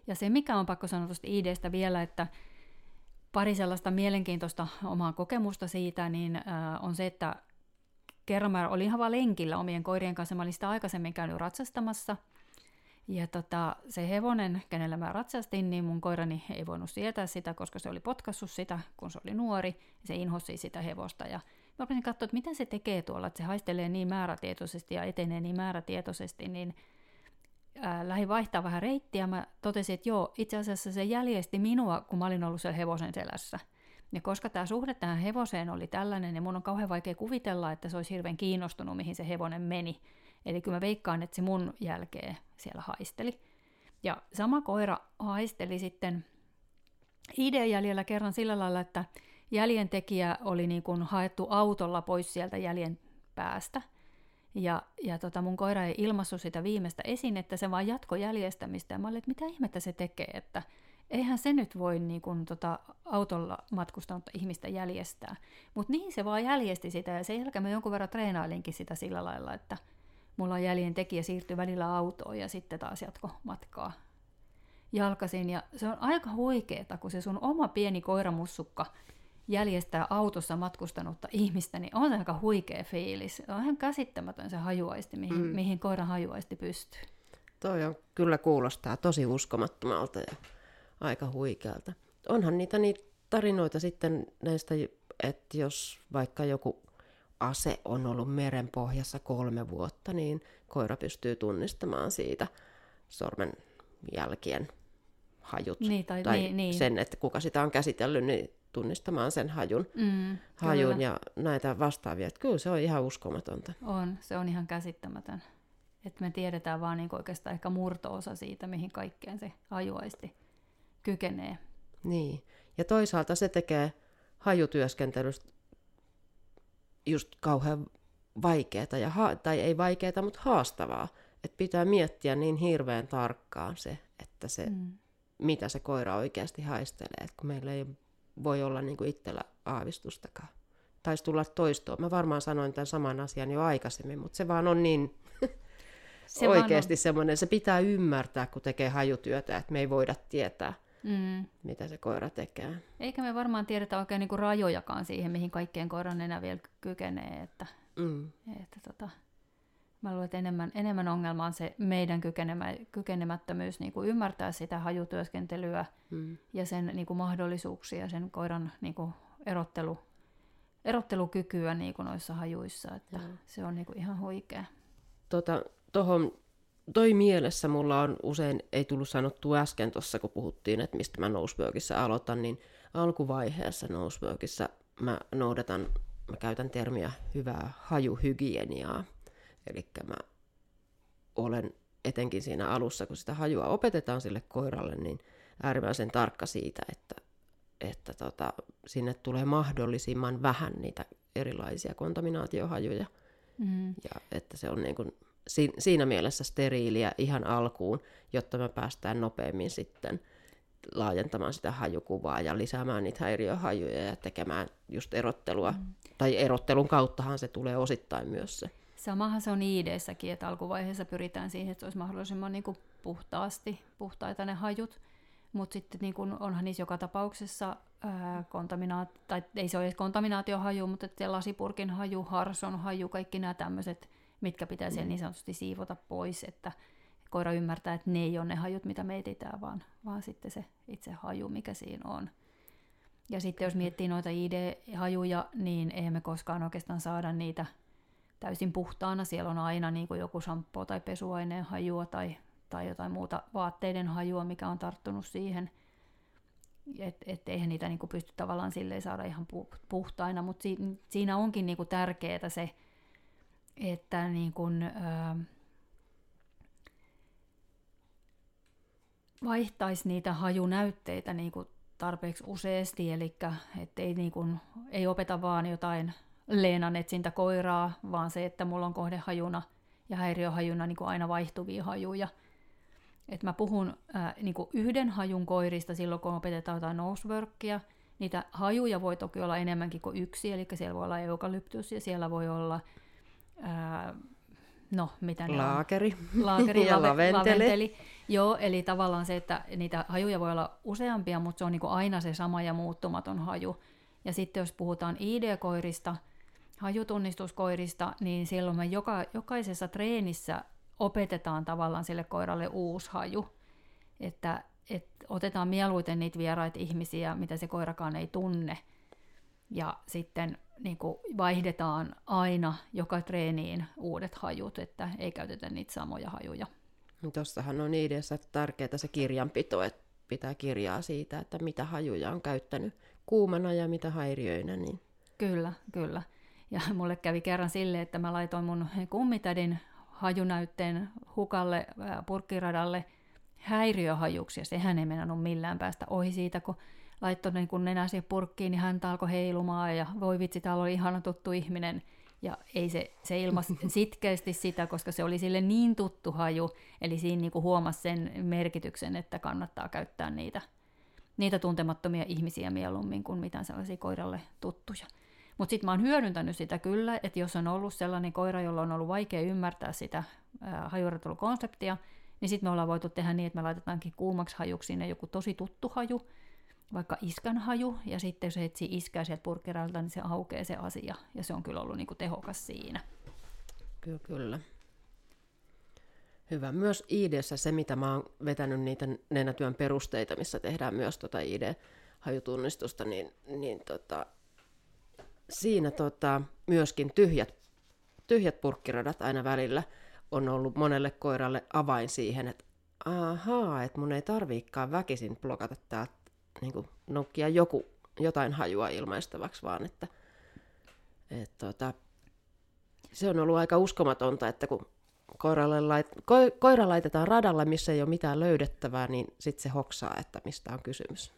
Ja se, mikä on pakko sanoa tuosta ideasta vielä, että pari sellaista mielenkiintoista omaa kokemusta siitä, niin äh, on se, että kerran mä olin ihan vaan lenkillä omien koirien kanssa. Mä olin sitä aikaisemmin käynyt ratsastamassa. Ja tota, se hevonen, kenellä mä ratsastin, niin mun koirani ei voinut sietää sitä, koska se oli potkassut sitä, kun se oli nuori. Ja se inhossi sitä hevosta. Ja mä olisin katsoa, että mitä se tekee tuolla, että se haistelee niin määrätietoisesti ja etenee niin määrätietoisesti, niin ää, lähdin vaihtaa vähän reittiä. Mä totesin, että joo, itse asiassa se jäljesti minua, kun mä olin ollut siellä hevosen selässä. Ja koska tämä suhde tähän hevoseen oli tällainen, niin mun on kauhean vaikea kuvitella, että se olisi hirveän kiinnostunut, mihin se hevonen meni. Eli kyllä mä veikkaan, että se mun jälkeen siellä haisteli. Ja sama koira haisteli sitten ID-jäljellä kerran sillä lailla, että jäljentekijä oli niin kuin haettu autolla pois sieltä jäljen päästä. Ja, ja tota mun koira ei ilmassut sitä viimeistä esinettä, se vaan jatko jäljestämistä. Ja mä olin, että mitä ihmettä se tekee, että eihän se nyt voi niin kuin, tota, autolla matkustanutta ihmistä jäljestää. Mutta niin se vaan jäljesti sitä ja sen jälkeen mä jonkun verran treenailinkin sitä sillä lailla, että mulla jäljen tekijä siirtyi välillä autoon ja sitten taas jatko matkaa jalkasin. Ja se on aika huikeeta, kun se sun oma pieni koiramussukka jäljestää autossa matkustanutta ihmistä, niin on se aika huikea fiilis. On ihan käsittämätön se hajuaisti, mihin, mm. mihin koiran hajuaisti pystyy. Toi on, kyllä kuulostaa tosi uskomattomalta ja aika huikealta. Onhan niitä niitä tarinoita sitten näistä, että jos vaikka joku ase on ollut meren pohjassa kolme vuotta, niin koira pystyy tunnistamaan siitä sormen jälkien hajut. Niin, tai, tai niin, niin. sen, että kuka sitä on käsitellyt, niin tunnistamaan sen hajun, mm, hajun ja näitä vastaavia. Että kyllä se on ihan uskomatonta. On, se on ihan käsittämätön. Että me tiedetään vaan niin oikeastaan ehkä murto-osa siitä, mihin kaikkeen se hajuaisti kykenee. Niin, ja toisaalta se tekee hajutyöskentelystä just kauhean vaikeaa, ja ha- tai ei vaikeaa, mutta haastavaa. Että pitää miettiä niin hirveän tarkkaan se, että se, mm. mitä se koira oikeasti haistelee. Et kun meillä ei voi olla niin kuin itsellä aavistustakaan. Taisi tulla toistoa. Mä varmaan sanoin tämän saman asian jo aikaisemmin, mutta se vaan on niin se oikeasti semmoinen, se pitää ymmärtää, kun tekee hajutyötä, että me ei voida tietää, mm. mitä se koira tekee. Eikä me varmaan tiedetä oikein niin kuin rajojakaan siihen, mihin kaikkien koiran enää vielä kykenee. Että, mm. että tota, mä luulen, että enemmän, enemmän ongelma on se meidän kykenemä, kykenemättömyys niin kuin ymmärtää sitä hajutyöskentelyä mm. ja sen niin kuin mahdollisuuksia, sen koiran niin kuin erottelu, erottelukykyä niin kuin noissa hajuissa. Että se on niin kuin ihan huikea. Tota, tohon, toi mielessä mulla on usein, ei tullut sanottu äsken tuossa, kun puhuttiin, että mistä mä Noseworkissa aloitan, niin alkuvaiheessa Noseworkissa mä noudatan, mä käytän termiä hyvää hajuhygieniaa. Eli mä olen etenkin siinä alussa, kun sitä hajua opetetaan sille koiralle, niin äärimmäisen tarkka siitä, että, että tota, sinne tulee mahdollisimman vähän niitä erilaisia kontaminaatiohajuja. Mm. Ja että se on niin kuin siinä mielessä steriiliä ihan alkuun, jotta me päästään nopeammin sitten laajentamaan sitä hajukuvaa ja lisäämään niitä häiriöhajuja ja tekemään just erottelua. Mm. Tai erottelun kauttahan se tulee osittain myös se Samahan se on IID-säkin, että alkuvaiheessa pyritään siihen, että se olisi mahdollisimman niin kuin puhtaasti, puhtaita ne hajut. Mutta sitten niin kuin onhan niissä joka tapauksessa ää, kontaminaat, tai ei se ole edes kontaminaatiohaju, mutta että lasipurkin haju, harson haju, kaikki nämä tämmöiset, mitkä pitää siellä mm. niin sanotusti siivota pois, että koira ymmärtää, että ne ei ole ne hajut, mitä me etsitään, vaan, vaan sitten se itse haju, mikä siinä on. Ja sitten jos miettii noita ID-hajuja, niin ei me koskaan oikeastaan saada niitä täysin puhtaana. Siellä on aina niin kuin joku shampoo tai pesuaineen hajua tai, tai jotain muuta vaatteiden hajua, mikä on tarttunut siihen. Että et eihän niitä niin kuin pysty tavallaan silleen saada ihan puhtaina, mutta si, siinä onkin niin kuin tärkeää se, että niin kuin, ö, vaihtaisi niitä hajunäytteitä niin kuin tarpeeksi useasti, eli ei, niin kuin, ei opeta vaan jotain Leenan etsintä koiraa, vaan se, että mulla on kohdehajuna ja häiriöhajuna niin kuin aina vaihtuvia hajuja. Et mä puhun ää, niin kuin yhden hajun koirista silloin, kun opetetaan jotain noseworkia. Niitä hajuja voi toki olla enemmänkin kuin yksi, eli siellä voi olla eukalyptus ja siellä voi olla ää, no, mitä ne Laakeri. on? Laakeri ja lave- laventeli. laventeli. Joo, eli tavallaan se, että niitä hajuja voi olla useampia, mutta se on niinku aina se sama ja muuttumaton haju. Ja sitten jos puhutaan ID-koirista, hajutunnistuskoirista, niin silloin me joka, jokaisessa treenissä opetetaan tavallaan sille koiralle uusi haju. Että, et otetaan mieluiten niitä vieraita ihmisiä, mitä se koirakaan ei tunne. Ja sitten niin kuin vaihdetaan aina joka treeniin uudet hajut, että ei käytetä niitä samoja hajuja. Tuossahan on ideassa tärkeää se kirjanpito, että pitää kirjaa siitä, että mitä hajuja on käyttänyt kuumana ja mitä häiriöinä. Niin... Kyllä, kyllä. Ja mulle kävi kerran sille, että mä laitoin mun kummitädin hajunäytteen hukalle purkkiradalle häiriöhajuksi, ja sehän ei mennä millään päästä ohi siitä, kun laittoi niin kun nenä siihen purkkiin, niin häntä alkoi heilumaan, ja voi vitsi, täällä oli ihana tuttu ihminen, ja ei se, se ilmasi sitkeästi sitä, koska se oli sille niin tuttu haju, eli siinä niin huomasi sen merkityksen, että kannattaa käyttää niitä, niitä tuntemattomia ihmisiä mieluummin kuin mitään sellaisia koiralle tuttuja. Mutta sitten mä oon hyödyntänyt sitä kyllä, että jos on ollut sellainen koira, jolla on ollut vaikea ymmärtää sitä hajurattelukonseptia, niin sitten me ollaan voitu tehdä niin, että me laitetaankin kuumaksi hajuksi sinne joku tosi tuttu haju, vaikka iskän haju, ja sitten jos etsii iskää sieltä purkkiralta, niin se aukeaa se asia, ja se on kyllä ollut niinku tehokas siinä. Kyllä, kyllä. Hyvä. Myös IDssä se, mitä mä oon vetänyt niitä nenätyön perusteita, missä tehdään myös tota ID-hajutunnistusta, niin, niin tota, siinä tota, myöskin tyhjät, tyhjät purkkiradat aina välillä on ollut monelle koiralle avain siihen, että ahaa, että mun ei tarviikaan väkisin blokata täältä niin nokkia joku, jotain hajua ilmaistavaksi, vaan että et, tota, se on ollut aika uskomatonta, että kun koiralle lait, ko, koira laitetaan radalle, missä ei ole mitään löydettävää, niin sitten se hoksaa, että mistä on kysymys.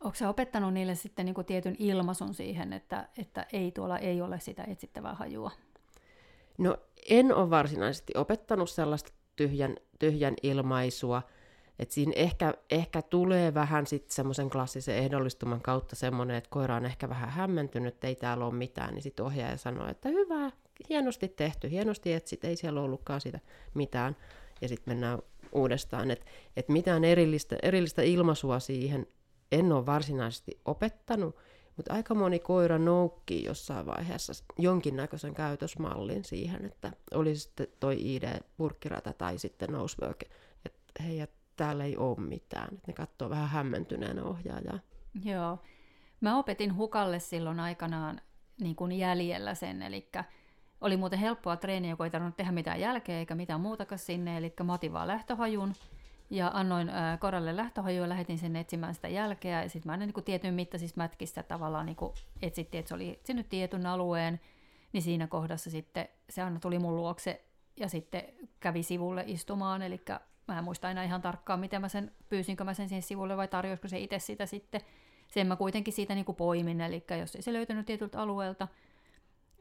Onko sä opettanut niille sitten niin tietyn ilmaisun siihen, että, että ei tuolla ei ole sitä etsittävää hajua? No en ole varsinaisesti opettanut sellaista tyhjän, tyhjän ilmaisua, että siinä ehkä, ehkä tulee vähän sitten semmoisen klassisen ehdollistuman kautta semmoinen, että koira on ehkä vähän hämmentynyt, että ei täällä ole mitään, niin sitten ohjaaja sanoo, että hyvä, hienosti tehty, hienosti etsit, ei siellä ollutkaan sitä mitään. Ja sitten mennään uudestaan, että et mitään erillistä, erillistä ilmaisua siihen en ole varsinaisesti opettanut, mutta aika moni koira noukkii jossain vaiheessa jonkinnäköisen käytösmallin siihen, että olisi sitten toi ID-purkkirata tai sitten nosework, että hei, täällä ei ole mitään. Ne katsoo vähän hämmentyneenä ohjaajaa. Joo. Mä opetin Hukalle silloin aikanaan niin kuin jäljellä sen, eli oli muuten helppoa treeniä, kun ei tarvinnut tehdä mitään jälkeä eikä mitään muutakaan sinne, eli motivaa lähtöhajun, ja annoin äh, koralle lähtöhajua lähetin sen etsimään sitä jälkeä, ja sitten mä aina niin tietyn mittaisissa mätkissä tavallaan niin etsittiin, että se oli etsinyt tietyn alueen, niin siinä kohdassa sitten se aina tuli mun luokse ja sitten kävi sivulle istumaan, eli mä en muista aina ihan tarkkaan, miten mä sen, pyysinkö mä sen siihen sivulle vai tarjoisiko se itse sitä sitten. Sen mä kuitenkin siitä niin poimin, eli jos ei se löytänyt tietyltä alueelta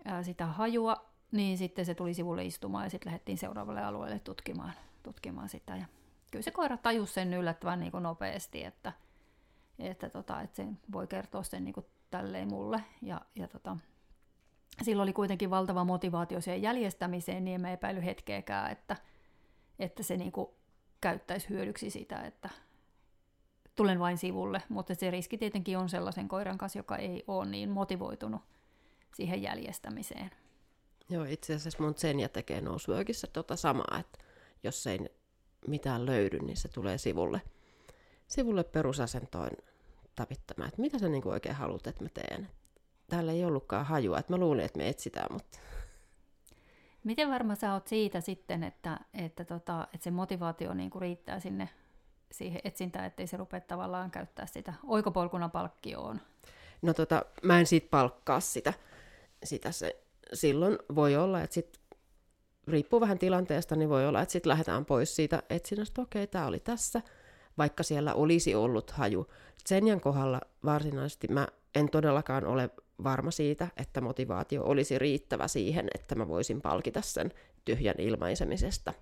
ää, sitä hajua, niin sitten se tuli sivulle istumaan ja sitten lähdettiin seuraavalle alueelle tutkimaan, tutkimaan sitä. Ja kyllä se koira tajusi sen yllättävän niin kuin nopeasti, että, että, tota, että se voi kertoa sen niin kuin tälleen mulle. Ja, ja tota, silloin oli kuitenkin valtava motivaatio siihen jäljestämiseen, niin en mä epäily hetkeäkään, että, että se niin kuin käyttäisi hyödyksi sitä, että tulen vain sivulle, mutta se riski tietenkin on sellaisen koiran kanssa, joka ei ole niin motivoitunut siihen jäljestämiseen. Joo, itse asiassa mun Senja tekee nousuökissä tota samaa, että jos ei mitään löydy, niin se tulee sivulle, sivulle perusasentoon tapittamaan, että mitä sä niin oikein haluat, että mä teen. Täällä ei ollutkaan hajua, että mä luulin, että me etsitään, mutta... Miten varma sä oot siitä sitten, että, että, tota, että se motivaatio niin kuin riittää sinne siihen etsintään, ettei se rupea tavallaan käyttää sitä oikopolkuna palkkioon? No tota, mä en siitä palkkaa sitä. sitä se, silloin voi olla, että sit, riippuu vähän tilanteesta, niin voi olla, että sitten lähdetään pois siitä etsinnästä, okei, okay, tämä oli tässä, vaikka siellä olisi ollut haju. Senjan kohdalla varsinaisesti mä en todellakaan ole varma siitä, että motivaatio olisi riittävä siihen, että mä voisin palkita sen tyhjän ilmaisemisesta.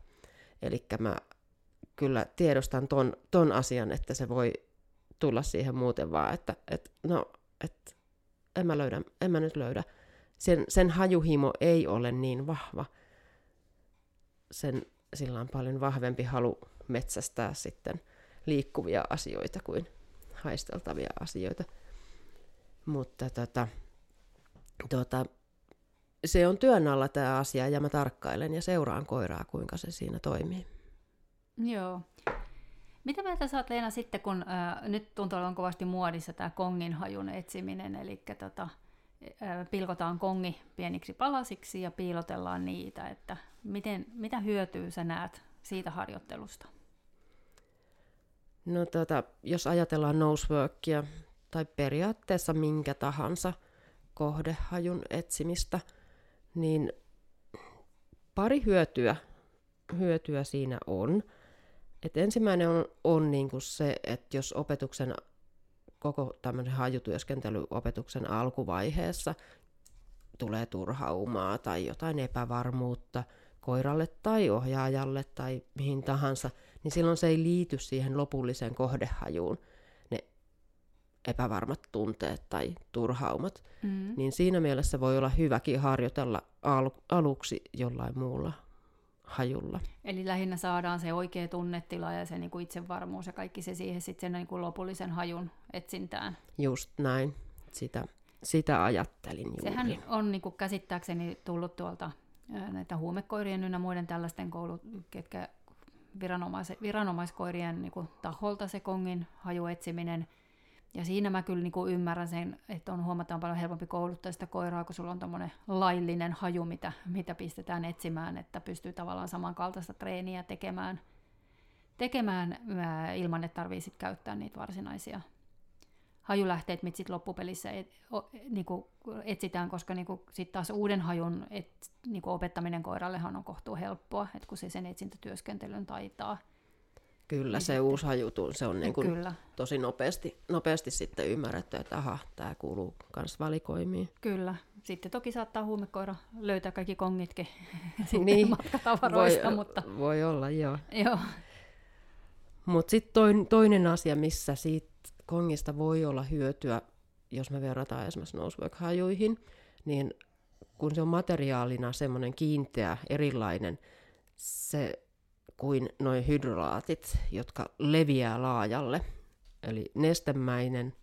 Eli mä kyllä tiedostan ton, ton asian, että se voi tulla siihen muuten vaan, että, että no, että en mä, löydä, en mä nyt löydä. Sen, sen hajuhimo ei ole niin vahva. Sen, sillä on paljon vahvempi halu metsästää sitten liikkuvia asioita kuin haisteltavia asioita. Mutta tota, tota, se on työn alla tämä asia ja mä tarkkailen ja seuraan koiraa, kuinka se siinä toimii. Joo. Mitä mieltä sä oot Leena sitten, kun äh, nyt tuntuu olevan kovasti muodissa tämä kongin hajun etsiminen, eli tota, pilkotaan kongi pieniksi palasiksi ja piilotellaan niitä, että miten, mitä hyötyä sä näet siitä harjoittelusta? No tota, jos ajatellaan noseworkia tai periaatteessa minkä tahansa kohdehajun etsimistä, niin pari hyötyä, hyötyä siinä on. Et ensimmäinen on, on niin kuin se, että jos opetuksen koko tämmöisen hajutyöskentely opetuksen alkuvaiheessa tulee turhaumaa tai jotain epävarmuutta koiralle tai ohjaajalle tai mihin tahansa, niin silloin se ei liity siihen lopulliseen kohdehajuun, ne epävarmat tunteet tai turhaumat. Mm. Niin siinä mielessä voi olla hyväkin harjoitella al- aluksi jollain muulla hajulla. Eli lähinnä saadaan se oikea tunnetila ja se niin kuin itsevarmuus ja kaikki se siihen sitten sen niin kuin lopullisen hajun etsintään. Just näin. Sitä, sitä ajattelin juuri. Sehän on niin kuin käsittääkseni tullut tuolta näitä huumekoirien ynnä muiden tällaisten koulut, ketkä viranomais, viranomaiskoirien niin kuin, taholta se kongin hajuetsiminen. Ja siinä mä kyllä niin kuin ymmärrän sen, että on huomataan paljon helpompi kouluttaa sitä koiraa, kun sulla on tämmöinen laillinen haju, mitä, mitä pistetään etsimään, että pystyy tavallaan samankaltaista treeniä tekemään, tekemään ää, ilman, että tarvitsee käyttää niitä varsinaisia hajulähteet, mitä sitten loppupelissä et, o, niinku etsitään, koska niinku sitten taas uuden hajun et, niinku opettaminen koirallehan on kohtuu helppoa, että kun se sen etsintätyöskentelyn taitaa. Kyllä, se sitten, uusi haju, se on niin kuin kyllä. tosi nopeasti, nopeasti sitten ymmärretty, että aha, tämä kuuluu myös valikoimiin. Kyllä. Sitten toki saattaa huumekoira löytää kaikki kongitkin niin, matkatavaroista, voi, mutta... Voi olla, joo. joo. Mutta sitten toinen asia, missä siitä kongista voi olla hyötyä, jos me verrataan esimerkiksi nosework-hajuihin, niin kun se on materiaalina semmoinen kiinteä, erilainen, se kuin noin hydrolaatit, jotka leviää laajalle. Eli nestemäinen,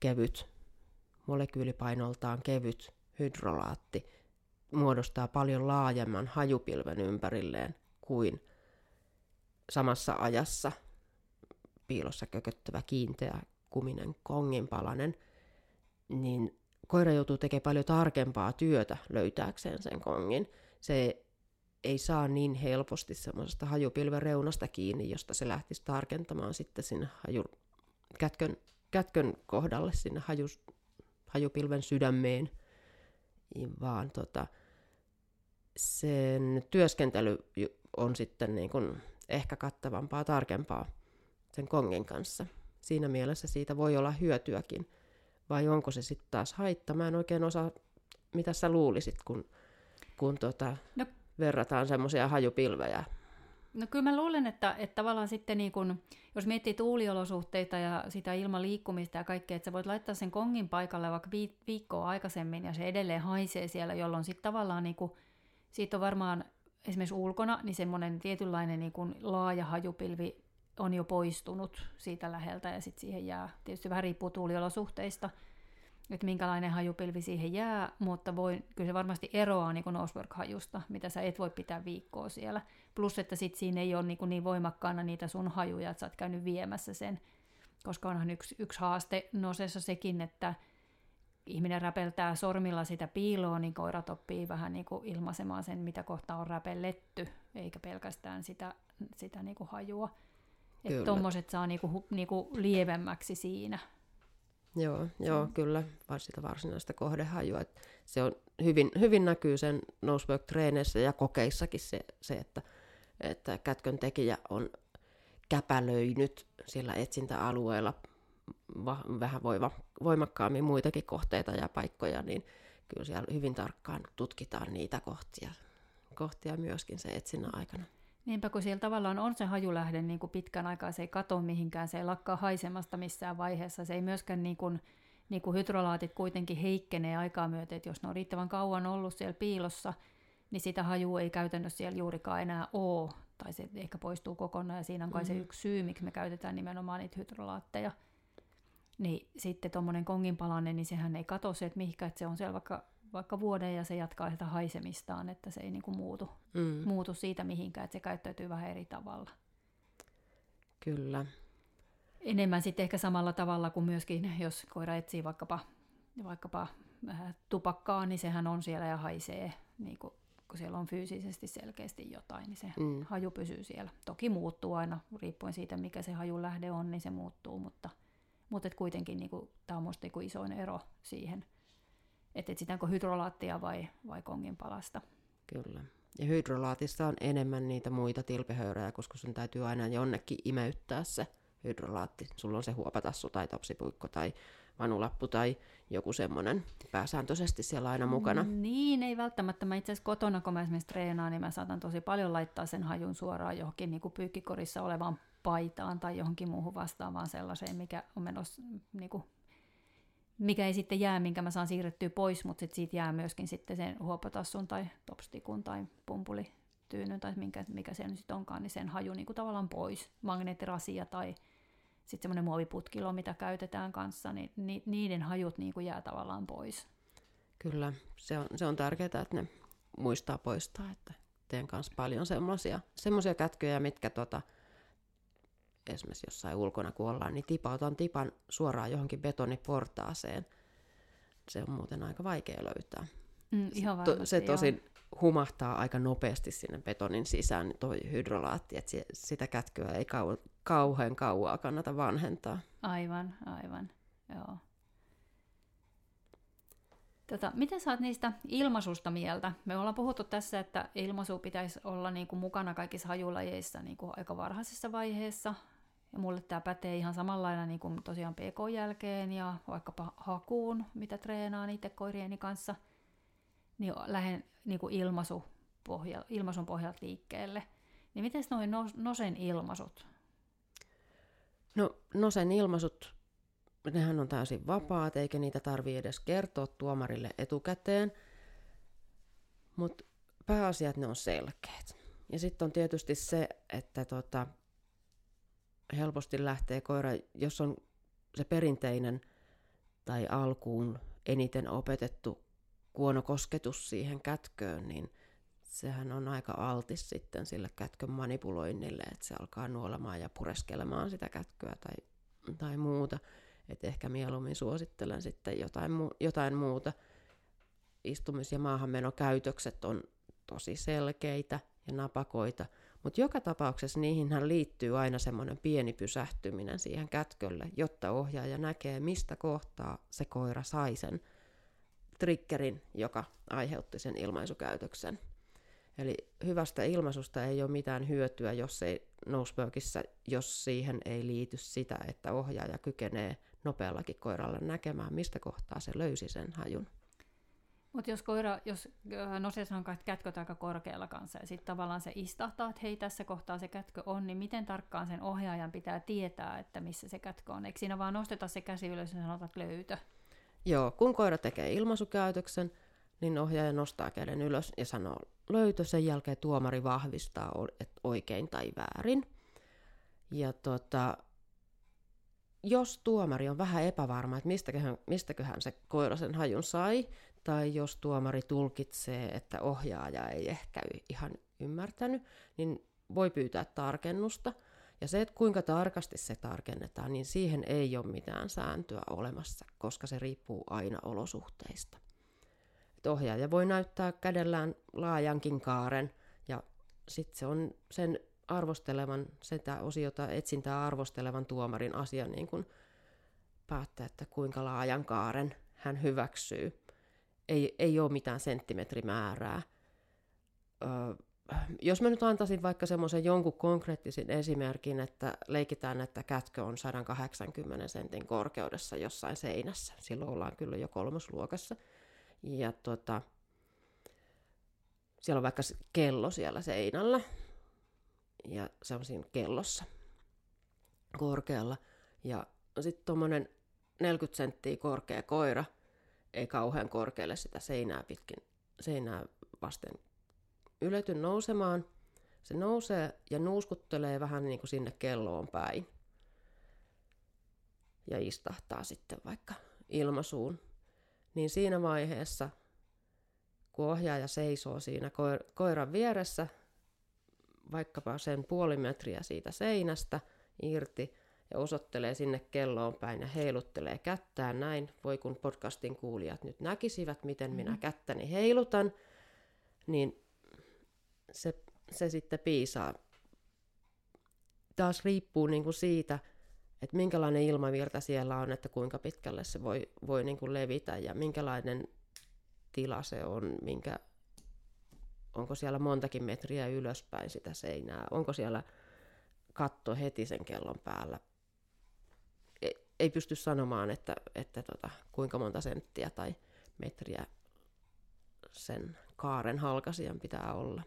kevyt, molekyylipainoltaan kevyt hydrolaatti muodostaa paljon laajemman hajupilven ympärilleen kuin samassa ajassa piilossa kököttävä kiinteä kuminen konginpalanen, niin koira joutuu tekemään paljon tarkempaa työtä löytääkseen sen kongin. Se ei saa niin helposti semmoisesta hajupilven reunasta kiinni, josta se lähtisi tarkentamaan sitten sinne haju, kätkön, kätkön kohdalle sinne hajus, hajupilven sydämeen, vaan tota, sen työskentely on sitten niin kuin ehkä kattavampaa, tarkempaa sen kongen kanssa. Siinä mielessä siitä voi olla hyötyäkin. Vai onko se sitten taas haitta? Mä en oikein osaa, mitä sä luulisit, kun, kun tota, no, verrataan semmoisia hajupilvejä. No kyllä mä luulen, että, että tavallaan sitten niin kun, jos miettii tuuliolosuhteita ja sitä ilman liikkumista ja kaikkea, että sä voit laittaa sen kongin paikalle vaikka viikkoa aikaisemmin ja se edelleen haisee siellä, jolloin sitten tavallaan niin kun, siitä on varmaan esimerkiksi ulkona niin semmoinen tietynlainen niin kun laaja hajupilvi on jo poistunut siitä läheltä ja sitten siihen jää, tietysti vähän riippuu tuuliolosuhteista, että minkälainen hajupilvi siihen jää, mutta voi, kyllä se varmasti eroaa niin Nosework-hajusta, mitä sä et voi pitää viikkoa siellä. Plus, että sitten siinä ei ole niin, niin voimakkaana niitä sun hajuja, että sä oot käynyt viemässä sen, koska onhan yksi, yksi haaste nosessa sekin, että ihminen räpeltää sormilla sitä piiloa, niin koirat oppii vähän niin kuin ilmaisemaan sen, mitä kohta on räpelletty, eikä pelkästään sitä, sitä niin kuin hajua. Että tuommoiset saa niinku, niinku lievemmäksi siinä. Joo, joo kyllä, vaan sitä varsinaista kohdehajua. Et se on hyvin, hyvin näkyy sen nosework-treeneissä ja kokeissakin se, se että, että kätkön tekijä on käpälöinyt siellä etsintäalueella va, vähän voiva, voimakkaammin muitakin kohteita ja paikkoja, niin kyllä siellä hyvin tarkkaan tutkitaan niitä kohtia, kohtia myöskin se etsinnän aikana. Niinpä, kun siellä tavallaan on se hajulähde niin kuin pitkän aikaa, se ei kato mihinkään, se ei lakkaa haisemasta missään vaiheessa. Se ei myöskään niin kuin, niin kuin hydrolaatit kuitenkin heikkenee aikaa myöten, että jos ne on riittävän kauan ollut siellä piilossa, niin sitä hajua ei käytännössä siellä juurikaan enää ole, tai se ehkä poistuu kokonaan, ja siinä on kai mm. se yksi syy, miksi me käytetään nimenomaan niitä hydrolaatteja. Niin sitten tuommoinen konginpalanen, niin sehän ei kato se, että mihinkä, että se on siellä vaikka, vaikka vuoden ja se jatkaa sitä haisemistaan, että se ei niinku muutu, mm. muutu siitä mihinkään, että se käyttäytyy vähän eri tavalla. Kyllä. Enemmän sitten ehkä samalla tavalla kuin myöskin, jos koira etsii vaikkapa, vaikkapa äh, tupakkaa, niin sehän on siellä ja haisee, niin kuin, kun siellä on fyysisesti selkeästi jotain, niin se mm. haju pysyy siellä. Toki muuttuu aina, riippuen siitä, mikä se hajun lähde on, niin se muuttuu, mutta – mutta kuitenkin niin kuin, tämä on minusta niin isoin ero siihen, että etsitäänkö hydrolaattia vai, vai kongin palasta. Kyllä. Ja hydrolaatissa on enemmän niitä muita tilpehöyrejä, koska sun täytyy aina jonnekin imeyttää se hydrolaatti. Sulla on se huopatassu tai topsipuikko tai vanulappu tai joku semmoinen pääsääntöisesti siellä aina mukana. Niin, ei välttämättä. Mä itse asiassa kotona, kun mä esimerkiksi treenaan, niin mä saatan tosi paljon laittaa sen hajun suoraan johonkin niin kuin pyykkikorissa olevaan paitaan tai johonkin muuhun vastaavaan sellaiseen, mikä on menossa, niin kuin, mikä ei sitten jää, minkä mä saan siirrettyä pois, mutta sit siitä jää myöskin sitten sen huopatassun tai topstikun tai pumpulityynyn tai minkä, mikä se nyt onkaan, niin sen haju niin kuin tavallaan pois. Magneettirasia tai sitten semmoinen muoviputkilo, mitä käytetään kanssa, niin ni, niiden hajut niin kuin jää tavallaan pois. Kyllä, se on, se on tärkeää, että ne muistaa poistaa, että teen kanssa paljon semmoisia kätköjä, mitkä tota, esimerkiksi jossain ulkona kun ollaan, niin tipautan tipan suoraan johonkin betoniportaaseen. Se on muuten aika vaikea löytää. Mm, ihan varmasti, se tosin joo. humahtaa aika nopeasti sinne betonin sisään, niin toi hydrolaatti, että sitä kätköä ei kau- kauhean kauaa kannata vanhentaa. Aivan, aivan, joo. Tota, miten saat niistä ilmaisusta mieltä? Me ollaan puhuttu tässä, että ilmaisu pitäisi olla niin kuin mukana kaikissa hajulajeissa niin kuin aika varhaisessa vaiheessa. Ja mulle tämä pätee ihan samalla niin kuin tosiaan PK-jälkeen ja vaikkapa hakuun, mitä treenaan itse koirieni kanssa, niin lähden niin kuin ilmaisu pohja, ilmaisun pohjalta liikkeelle. Niin miten noin nosen ilmaisut? No nosen ilmaisut, nehän on täysin vapaat, eikä niitä tarvi edes kertoa tuomarille etukäteen. Mutta pääasiat ne on selkeät. Ja sitten on tietysti se, että tota, helposti lähtee koira, jos on se perinteinen tai alkuun eniten opetettu kuonokosketus siihen kätköön, niin sehän on aika altis sitten sille kätkön manipuloinnille, että se alkaa nuolemaan ja pureskelemaan sitä kätköä tai, tai muuta. Et ehkä mieluummin suosittelen sitten jotain, mu- jotain muuta. Istumis- ja maahanmenokäytökset on tosi selkeitä ja napakoita, mutta joka tapauksessa niihinhän liittyy aina semmoinen pieni pysähtyminen siihen kätkölle, jotta ohjaaja näkee, mistä kohtaa se koira sai sen triggerin, joka aiheutti sen ilmaisukäytöksen. Eli hyvästä ilmaisusta ei ole mitään hyötyä, jos ei noseworkissa, jos siihen ei liity sitä, että ohjaaja kykenee nopeallakin koiralle näkemään, mistä kohtaa se löysi sen hajun. Mutta jos koira, jos nosessa on kätköt aika korkealla kanssa ja sitten tavallaan se istahtaa, että hei tässä kohtaa se kätkö on, niin miten tarkkaan sen ohjaajan pitää tietää, että missä se kätkö on? Eikö siinä vaan nosteta se käsi ylös ja sanota, löytö? Joo, kun koira tekee ilmaisukäytöksen, niin ohjaaja nostaa käden ylös ja sanoo löytö, sen jälkeen tuomari vahvistaa, että oikein tai väärin. Ja tota, jos tuomari on vähän epävarma, että mistäköhän, mistäköhän se koira sen hajun sai, tai jos tuomari tulkitsee, että ohjaaja ei ehkä ihan ymmärtänyt, niin voi pyytää tarkennusta. Ja se, että kuinka tarkasti se tarkennetaan, niin siihen ei ole mitään sääntöä olemassa, koska se riippuu aina olosuhteista. Et ohjaaja voi näyttää kädellään laajankin kaaren, ja sitten se on sen arvostelevan, sitä osiota etsintää arvostelevan tuomarin asia niin kuin päättää, että kuinka laajan kaaren hän hyväksyy. Ei, ei ole mitään senttimetrimäärää. Ö, jos mä nyt antaisin vaikka semmoisen jonkun konkreettisen esimerkin, että leikitään, että kätkö on 180 sentin korkeudessa jossain seinässä. Silloin ollaan kyllä jo kolmosluokassa. Ja tota, siellä on vaikka kello siellä seinällä, ja se on siinä kellossa korkealla. Ja sitten tuommoinen 40 senttiä korkea koira, ei kauhean korkealle sitä seinää pitkin, seinää vasten ylety nousemaan. Se nousee ja nuuskuttelee vähän niin kuin sinne kelloon päin. Ja istahtaa sitten vaikka ilmasuun. Niin siinä vaiheessa, kun ohjaaja seisoo siinä koiran vieressä, vaikkapa sen puoli metriä siitä seinästä irti, ja osoittelee sinne kelloon päin ja heiluttelee kättään näin. Voi kun podcastin kuulijat nyt näkisivät, miten minä mm-hmm. kättäni heilutan, niin se, se sitten piisaa. Taas riippuu niin kuin siitä, että minkälainen ilmavirta siellä on, että kuinka pitkälle se voi, voi niin kuin levitä ja minkälainen tila se on, minkä, onko siellä montakin metriä ylöspäin sitä seinää, onko siellä katto heti sen kellon päällä. Ei, pysty sanomaan, että, että tota, kuinka monta senttiä tai metriä sen kaaren halkasijan pitää olla.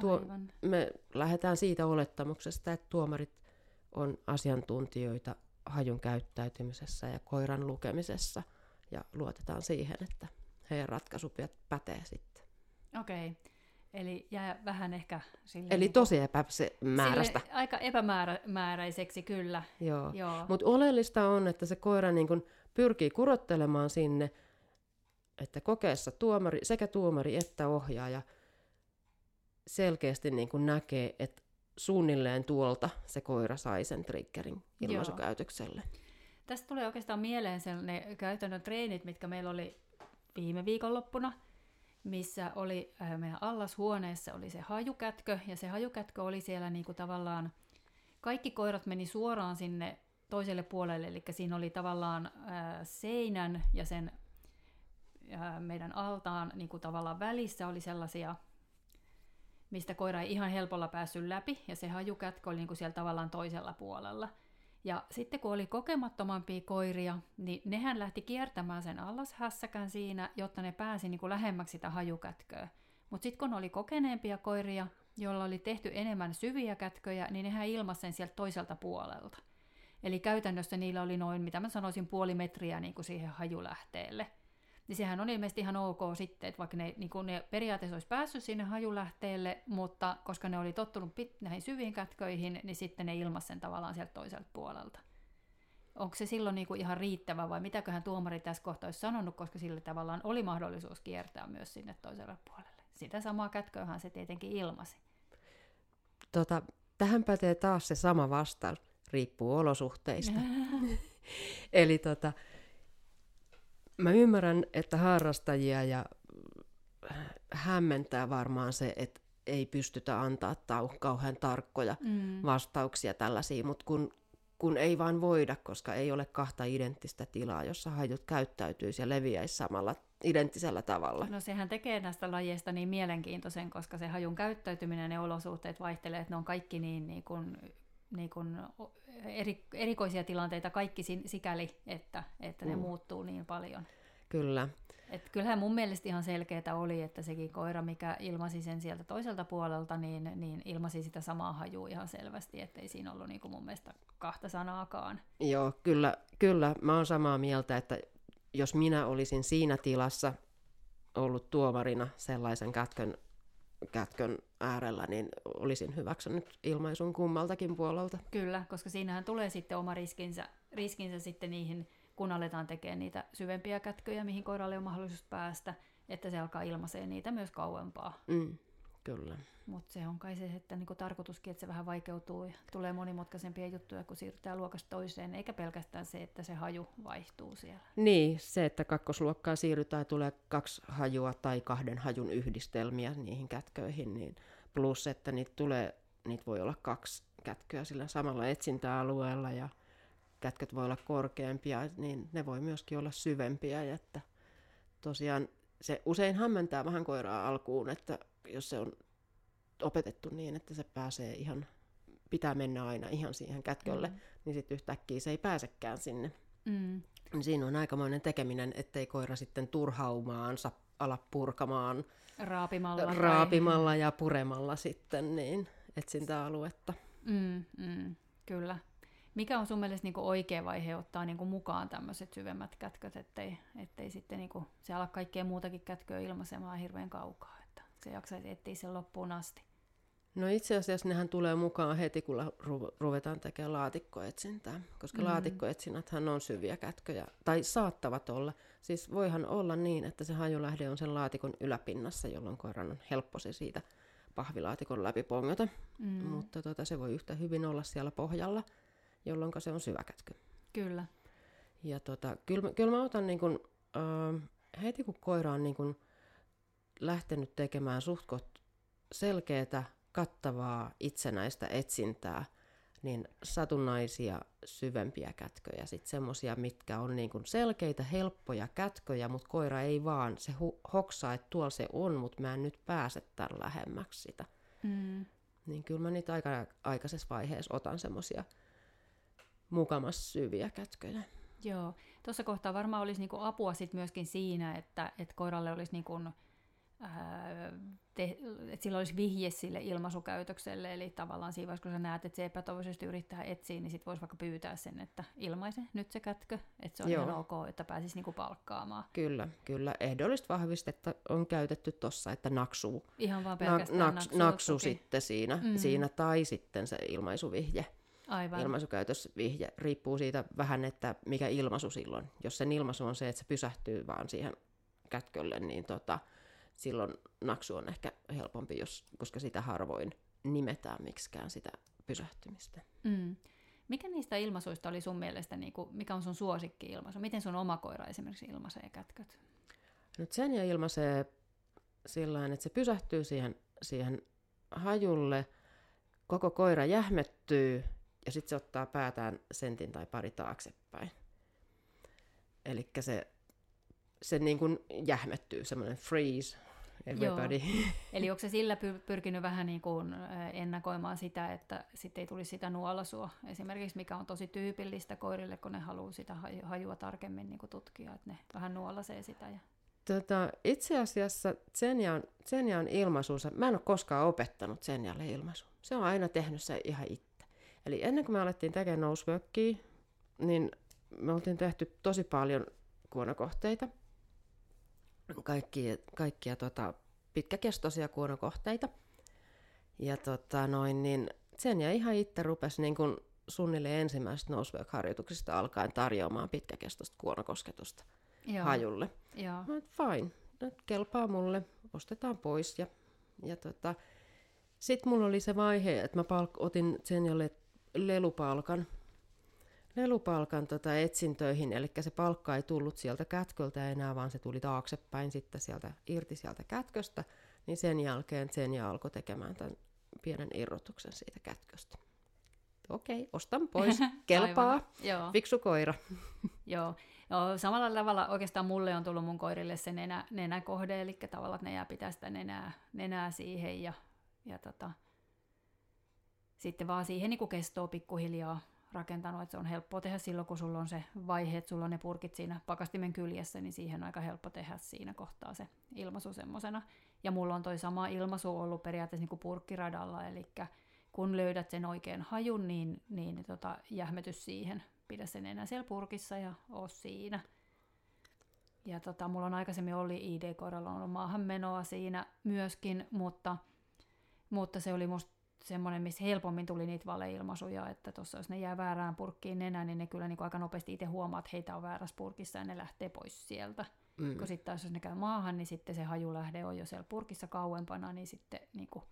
Tuo, me lähdetään siitä olettamuksesta, että tuomarit on asiantuntijoita hajun käyttäytymisessä ja koiran lukemisessa ja luotetaan siihen, että heidän ratkaisu pätee sitten. Okei. Okay. Eli jää vähän ehkä sille... Eli niin tosi epämääräistä. Aika epämääräiseksi kyllä. Joo. Joo. Mutta oleellista on, että se koira niin kun pyrkii kurottelemaan sinne, että kokeessa tuomari, sekä tuomari että ohjaaja selkeästi niin kun näkee, että suunnilleen tuolta se koira sai sen triggerin ilmaisukäytökselle. Joo. Tästä tulee oikeastaan mieleen ne käytännön treenit, mitkä meillä oli viime viikonloppuna, missä oli äh, meidän allashuoneessa oli se hajukätkö, ja se hajukätkö oli siellä niinku tavallaan, kaikki koirat meni suoraan sinne toiselle puolelle, eli siinä oli tavallaan äh, seinän ja sen äh, meidän altaan niin kuin tavallaan välissä oli sellaisia mistä koira ei ihan helpolla päässyt läpi, ja se hajukätkö oli niin kuin siellä tavallaan toisella puolella. Ja sitten kun oli kokemattomampia koiria, niin nehän lähti kiertämään sen allashässäkän siinä, jotta ne pääsi niin kuin lähemmäksi sitä hajukätköä. Mutta sitten kun oli kokeneempia koiria, joilla oli tehty enemmän syviä kätköjä, niin nehän ilmasi sen sieltä toiselta puolelta. Eli käytännössä niillä oli noin, mitä mä sanoisin, puoli metriä niin kuin siihen hajulähteelle niin sehän on ilmeisesti ihan ok sitten, että vaikka ne, niin ne periaatteessa olisi päässyt sinne hajulähteelle, mutta koska ne oli tottunut pit- näihin syviin kätköihin, niin sitten ne ilmas sen tavallaan sieltä toiselta puolelta. Onko se silloin niin kuin ihan riittävä vai mitäköhän tuomari tässä kohtaa olisi sanonut, koska sille tavallaan oli mahdollisuus kiertää myös sinne toiselle puolelle. Sitä samaa kätköähän se tietenkin ilmasi. Tota, tähän pätee taas se sama vastaus, riippuu olosuhteista. Eli tota, Mä ymmärrän, että harrastajia ja hämmentää varmaan se, että ei pystytä antaa tau- kauhean tarkkoja mm. vastauksia tällaisiin, mutta kun, kun ei vaan voida, koska ei ole kahta identtistä tilaa, jossa hajut käyttäytyisi ja leviäisi samalla identtisellä tavalla. No sehän tekee näistä lajeista niin mielenkiintoisen, koska se hajun käyttäytyminen ja ne olosuhteet vaihtelee, että ne on kaikki niin, niin kuin niin kuin eri, erikoisia tilanteita kaikki sikäli, että, että ne mm. muuttuu niin paljon. Kyllä. Et kyllähän mun mielestä ihan selkeää oli, että sekin koira, mikä ilmasi sen sieltä toiselta puolelta, niin, niin ilmasi sitä samaa hajua ihan selvästi, ettei siinä ollut niin kuin mun mielestä kahta sanaakaan. Joo, kyllä, kyllä. Mä oon samaa mieltä, että jos minä olisin siinä tilassa ollut tuomarina sellaisen kätkön kätkön äärellä, niin olisin hyväksynyt ilmaisun kummaltakin puolelta. Kyllä, koska siinähän tulee sitten oma riskinsä, riskinsä sitten niihin, kun aletaan tekemään niitä syvempiä kätköjä, mihin koiralle on mahdollisuus päästä, että se alkaa ilmaisee niitä myös kauempaa. Mm, kyllä. Mutta se on kai se, että niinku tarkoituskin, että se vähän vaikeutuu ja tulee monimutkaisempia juttuja, kun siirrytään luokasta toiseen, eikä pelkästään se, että se haju vaihtuu siellä. Niin, se, että kakkosluokkaan siirrytään ja tulee kaksi hajua tai kahden hajun yhdistelmiä niihin kätköihin, niin plus, että niitä tulee, niitä voi olla kaksi kätköä sillä samalla etsintäalueella ja kätköt voi olla korkeampia, niin ne voi myöskin olla syvempiä. Että tosiaan se usein hämmentää vähän koiraa alkuun, että jos se on opetettu niin, että se pääsee ihan, pitää mennä aina ihan siihen kätkölle, mm. niin sitten yhtäkkiä se ei pääsekään sinne. Mm. Siinä on aikamoinen tekeminen, ettei koira sitten turhaumaansa ala purkamaan Raapimalla. raapimalla ja puremalla sitten niin etsintäaluetta. Mm, mm, kyllä. Mikä on sun mielestä niin oikea vaihe ottaa niin mukaan tämmöiset syvemmät kätköt, ettei, ettei sitten niin se ala kaikkea muutakin kätköä ilmaisemaan hirveän kaukaa, se jaksaisi etsiä sen loppuun asti? No itse asiassa nehän tulee mukaan heti, kun ru- ruvetaan tekemään laatikkoetsintää, koska mm. laatikkoetsinnäthän on syviä kätköjä, tai saattavat olla. Siis voihan olla niin, että se hajulähde on sen laatikon yläpinnassa, jolloin koiran on helppo se siitä pahvilaatikon läpi pongata, mm. mutta tota, se voi yhtä hyvin olla siellä pohjalla, jolloin se on syvä kätkö. Kyllä. Ja tota, kyllä, kyllä mä otan niin kun, äh, heti kun koira on niin kun lähtenyt tekemään suhtkot selkeätä kattavaa itsenäistä etsintää, niin satunnaisia syvempiä kätköjä, sitten semmoisia, mitkä on niin kuin selkeitä, helppoja kätköjä, mutta koira ei vaan, se hu- hoksaa, että tuolla se on, mutta mä en nyt pääse tämän lähemmäksi sitä. Mm. Niin kyllä mä niitä aika, aikaisessa vaiheessa otan semmoisia mukamas syviä kätköjä. Joo, tuossa kohtaa varmaan olisi niinku apua sit myöskin siinä, että, että koiralle olisi niinku te, että sillä olisi vihje sille ilmaisukäytökselle, eli tavallaan siinä vaiheessa, kun sä näet, että se epätoivoisesti yrittää etsiä, niin sit voisi vaikka pyytää sen, että ilmaise nyt se kätkö, että se on Joo. ihan ok, että pääsisi niinku palkkaamaan. Kyllä, kyllä. Ehdollista vahvistetta on käytetty tuossa, että naksuu. Ihan vaan pelkästään na, naksu, naksu sitten siinä, mm. siinä, tai sitten se ilmaisuvihje. Aivan. Ilmaisukäytösvihje riippuu siitä vähän, että mikä ilmaisu silloin. Jos sen ilmaisu on se, että se pysähtyy vaan siihen kätkölle, niin tota, silloin naksu on ehkä helpompi, jos, koska sitä harvoin nimetään miksikään sitä pysähtymistä. Mm. Mikä niistä ilmaisuista oli sun mielestä, niin kuin, mikä on sun suosikki-ilmaisu? Miten sun oma koira esimerkiksi ilmaisee kätköt? Nyt sen ja ilmaisee sillä että se pysähtyy siihen, siihen hajulle, koko koira jähmettyy ja sitten se ottaa päätään sentin tai pari taaksepäin. Eli se, se niin kuin jähmettyy, semmoinen freeze, everybody. Joo. Eli onko se sillä pyrkinyt vähän niin kuin ennakoimaan sitä, että sitten ei tulisi sitä nuolasua esimerkiksi, mikä on tosi tyypillistä koirille, kun ne haluaa sitä hajua tarkemmin niin kuin tutkia, että ne vähän nuolasee sitä. Ja... Tota, itse asiassa Zenian, Zenian ilmaisuus, mä en ole koskaan opettanut Zenialle ilmaisu. Se on aina tehnyt se ihan itse. Eli ennen kuin me alettiin tekemään noseworkia, niin me oltiin tehty tosi paljon kuonokohteita kaikkia, kaikkia tota, pitkäkestoisia kuonokohteita. Ja tota, noin, niin sen ja ihan itse rupesi niin kun suunnilleen ensimmäisestä nosework-harjoituksesta alkaen tarjoamaan pitkäkestoista kuonokosketusta Joo. hajulle. Joo. Mä fine, nyt kelpaa mulle, ostetaan pois. Ja, ja tota, sitten mulla oli se vaihe, että mä palk- otin sen jolle lelupalkan lelupalkan tota etsintöihin, eli se palkka ei tullut sieltä kätköltä enää, vaan se tuli taaksepäin sitten sieltä irti sieltä kätköstä, niin sen jälkeen Senja alkoi tekemään tämän pienen irrotuksen siitä kätköstä. Okei, ostan pois, kelpaa, Joo. fiksu koira. Joo. Joo, samalla tavalla oikeastaan mulle on tullut mun koirille se nenä, nenäkohde, eli tavallaan, ne jää pitää sitä nenää, nenää siihen ja, ja tota, sitten vaan siihen niin kestoo pikkuhiljaa rakentanut, että se on helppo tehdä silloin, kun sulla on se vaihe, että sulla on ne purkit siinä pakastimen kyljessä, niin siihen on aika helppo tehdä siinä kohtaa se ilmaisu semmoisena. Ja mulla on toi sama ilmaisu ollut periaatteessa niin kuin purkkiradalla, eli kun löydät sen oikein hajun, niin, niin tota, jähmetys siihen, pidä sen enää siellä purkissa ja oo siinä. Ja tota, mulla on aikaisemmin oli ID-koiralla ollut maahanmenoa siinä myöskin, mutta, mutta se oli musta semmoinen, missä helpommin tuli niitä valeilmaisuja, että tuossa jos ne jää väärään purkkiin nenään, niin ne kyllä niin aika nopeasti itse huomaa, että heitä on väärässä purkissa ja ne lähtee pois sieltä. Mm. Kun sitten taas jos ne käy maahan, niin sitten se hajulähde on jo siellä purkissa kauempana, niin sitten niin kuin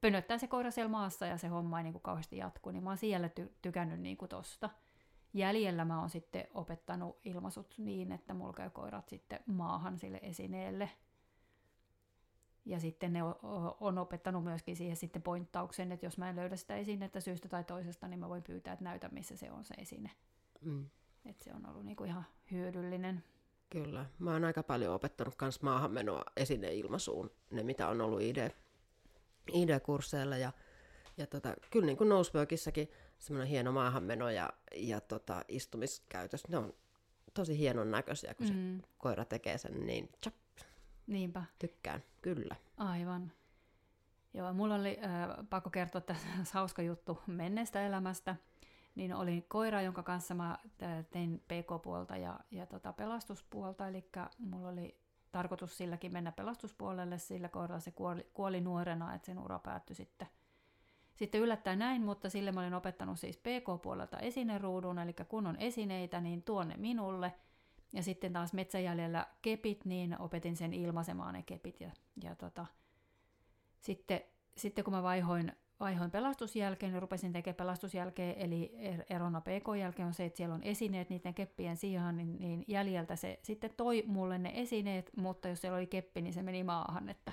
pönöttää se koira siellä maassa ja se homma ei niin kuin kauheasti jatkuu, niin mä oon siellä ty- tykännyt niin kuin tosta. Jäljellä mä oon sitten opettanut ilmaisut niin, että mulla käy koirat sitten maahan sille esineelle – ja sitten ne on opettanut myöskin siihen sitten pointtauksen, että jos mä en löydä sitä esinettä syystä tai toisesta, niin mä voin pyytää, että näytä, missä se on se esine. Mm. Että se on ollut niinku ihan hyödyllinen. Kyllä. Mä oon aika paljon opettanut myös maahanmenoa esineilmaisuun, ne mitä on ollut ID, ID-kursseilla. Ja, ja tota, kyllä niin kuin Noseworkissakin semmoinen hieno maahanmeno ja, ja tota, istumiskäytös, ne on tosi hienon näköisiä, kun mm. se koira tekee sen niin chap, Niinpä. Tykkään, kyllä. Aivan. Joo, mulla oli äh, pakko kertoa tässä hauska juttu menneestä elämästä. Niin oli koira, jonka kanssa mä tein PK-puolta ja, ja tota pelastuspuolta, eli mulla oli tarkoitus silläkin mennä pelastuspuolelle, sillä koiralla se kuoli, kuoli nuorena, että sen ura päättyi sitten, sitten yllättäen näin, mutta sille mä olin opettanut siis PK-puolelta esineruudun, eli kun on esineitä, niin tuonne minulle. Ja sitten taas metsäjäljellä kepit, niin opetin sen ilmaisemaan ne kepit. Ja, ja tota, sitten, sitten kun mä vaihoin, vaihoin pelastusjälkeen, niin rupesin tekemään pelastusjälkeen, eli er, erona PK-jälkeen on se, että siellä on esineet niiden keppien sijaan, niin, niin jäljeltä se sitten toi mulle ne esineet, mutta jos siellä oli keppi, niin se meni maahan. Että...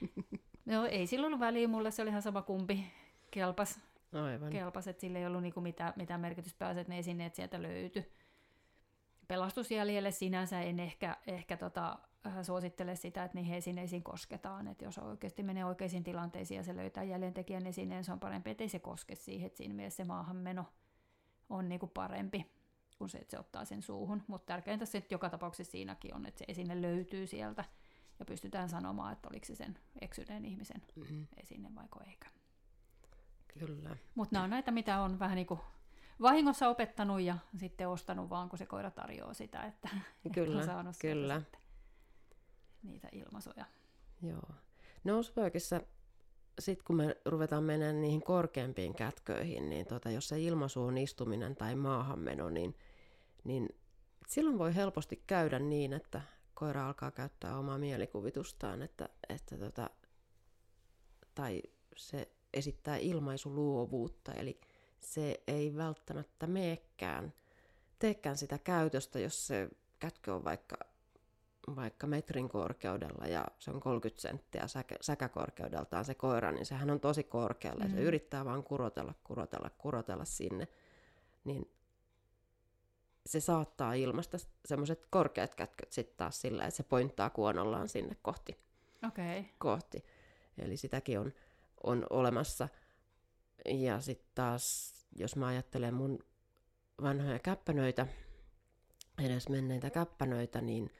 no ei silloin väliä mulle, se oli ihan sama kumpi kelpas. Aivan. Kelpas, että sillä ei ollut niinku mitään, mitään merkitystä että ne esineet sieltä löytyi. Pelastusjäljelle sinänsä en ehkä, ehkä tota, äh, suosittele sitä, että niihin esineisiin kosketaan. Että jos oikeasti menee oikeisiin tilanteisiin ja se löytää jäljentekijän esineen, se on parempi, ettei se koske siihen. Että siinä mielessä se maahanmeno on niinku parempi kuin se, että se ottaa sen suuhun. Mutta tärkeintä se, että joka tapauksessa siinäkin on, että se esine löytyy sieltä ja pystytään sanomaan, että oliko se sen eksyneen ihmisen mm-hmm. esine vaiko eikä. Kyllä. Mutta nämä on näitä, mitä on vähän niin kuin vahingossa opettanut ja sitten ostanut vaan, kun se koira tarjoaa sitä, että, kyllä, on saanut kyllä. niitä ilmaisuja. Joo. Noseworkissa sitten kun me ruvetaan menemään niihin korkeampiin kätköihin, niin tota, jos se ilmaisu on istuminen tai maahanmeno, niin, niin silloin voi helposti käydä niin, että koira alkaa käyttää omaa mielikuvitustaan, että, että tota, tai se esittää ilmaisuluovuutta, eli se ei välttämättä meekään, teekään sitä käytöstä, jos se kätkö on vaikka, vaikka metrin korkeudella ja se on 30 senttiä säkä, säkäkorkeudeltaan se koira, niin sehän on tosi korkealla mm. ja se mm. yrittää vaan kurotella, kurotella, kurotella sinne, niin se saattaa ilmasta semmoiset korkeat kätköt sitten taas sillä, että se pointtaa kuonollaan sinne kohti. Okay. kohti. Eli sitäkin on on olemassa. Ja sitten taas, jos mä ajattelen mun vanhoja käppänöitä, edes menneitä käppänöitä, niin,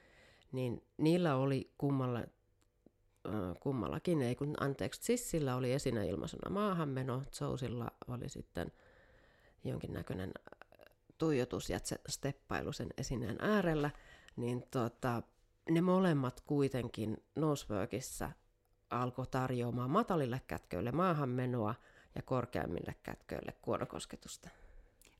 niin niillä oli kummalla, äh, kummallakin, ei kun anteeksi, Sissillä oli esineilmaisena maahanmeno, Zousilla oli sitten jonkinnäköinen tuijotus ja steppailu sen esineen äärellä, niin tota, ne molemmat kuitenkin Noseworkissa alkoi tarjoamaan matalille kätköille maahanmenoa ja korkeammille kätköille kuonokosketusta.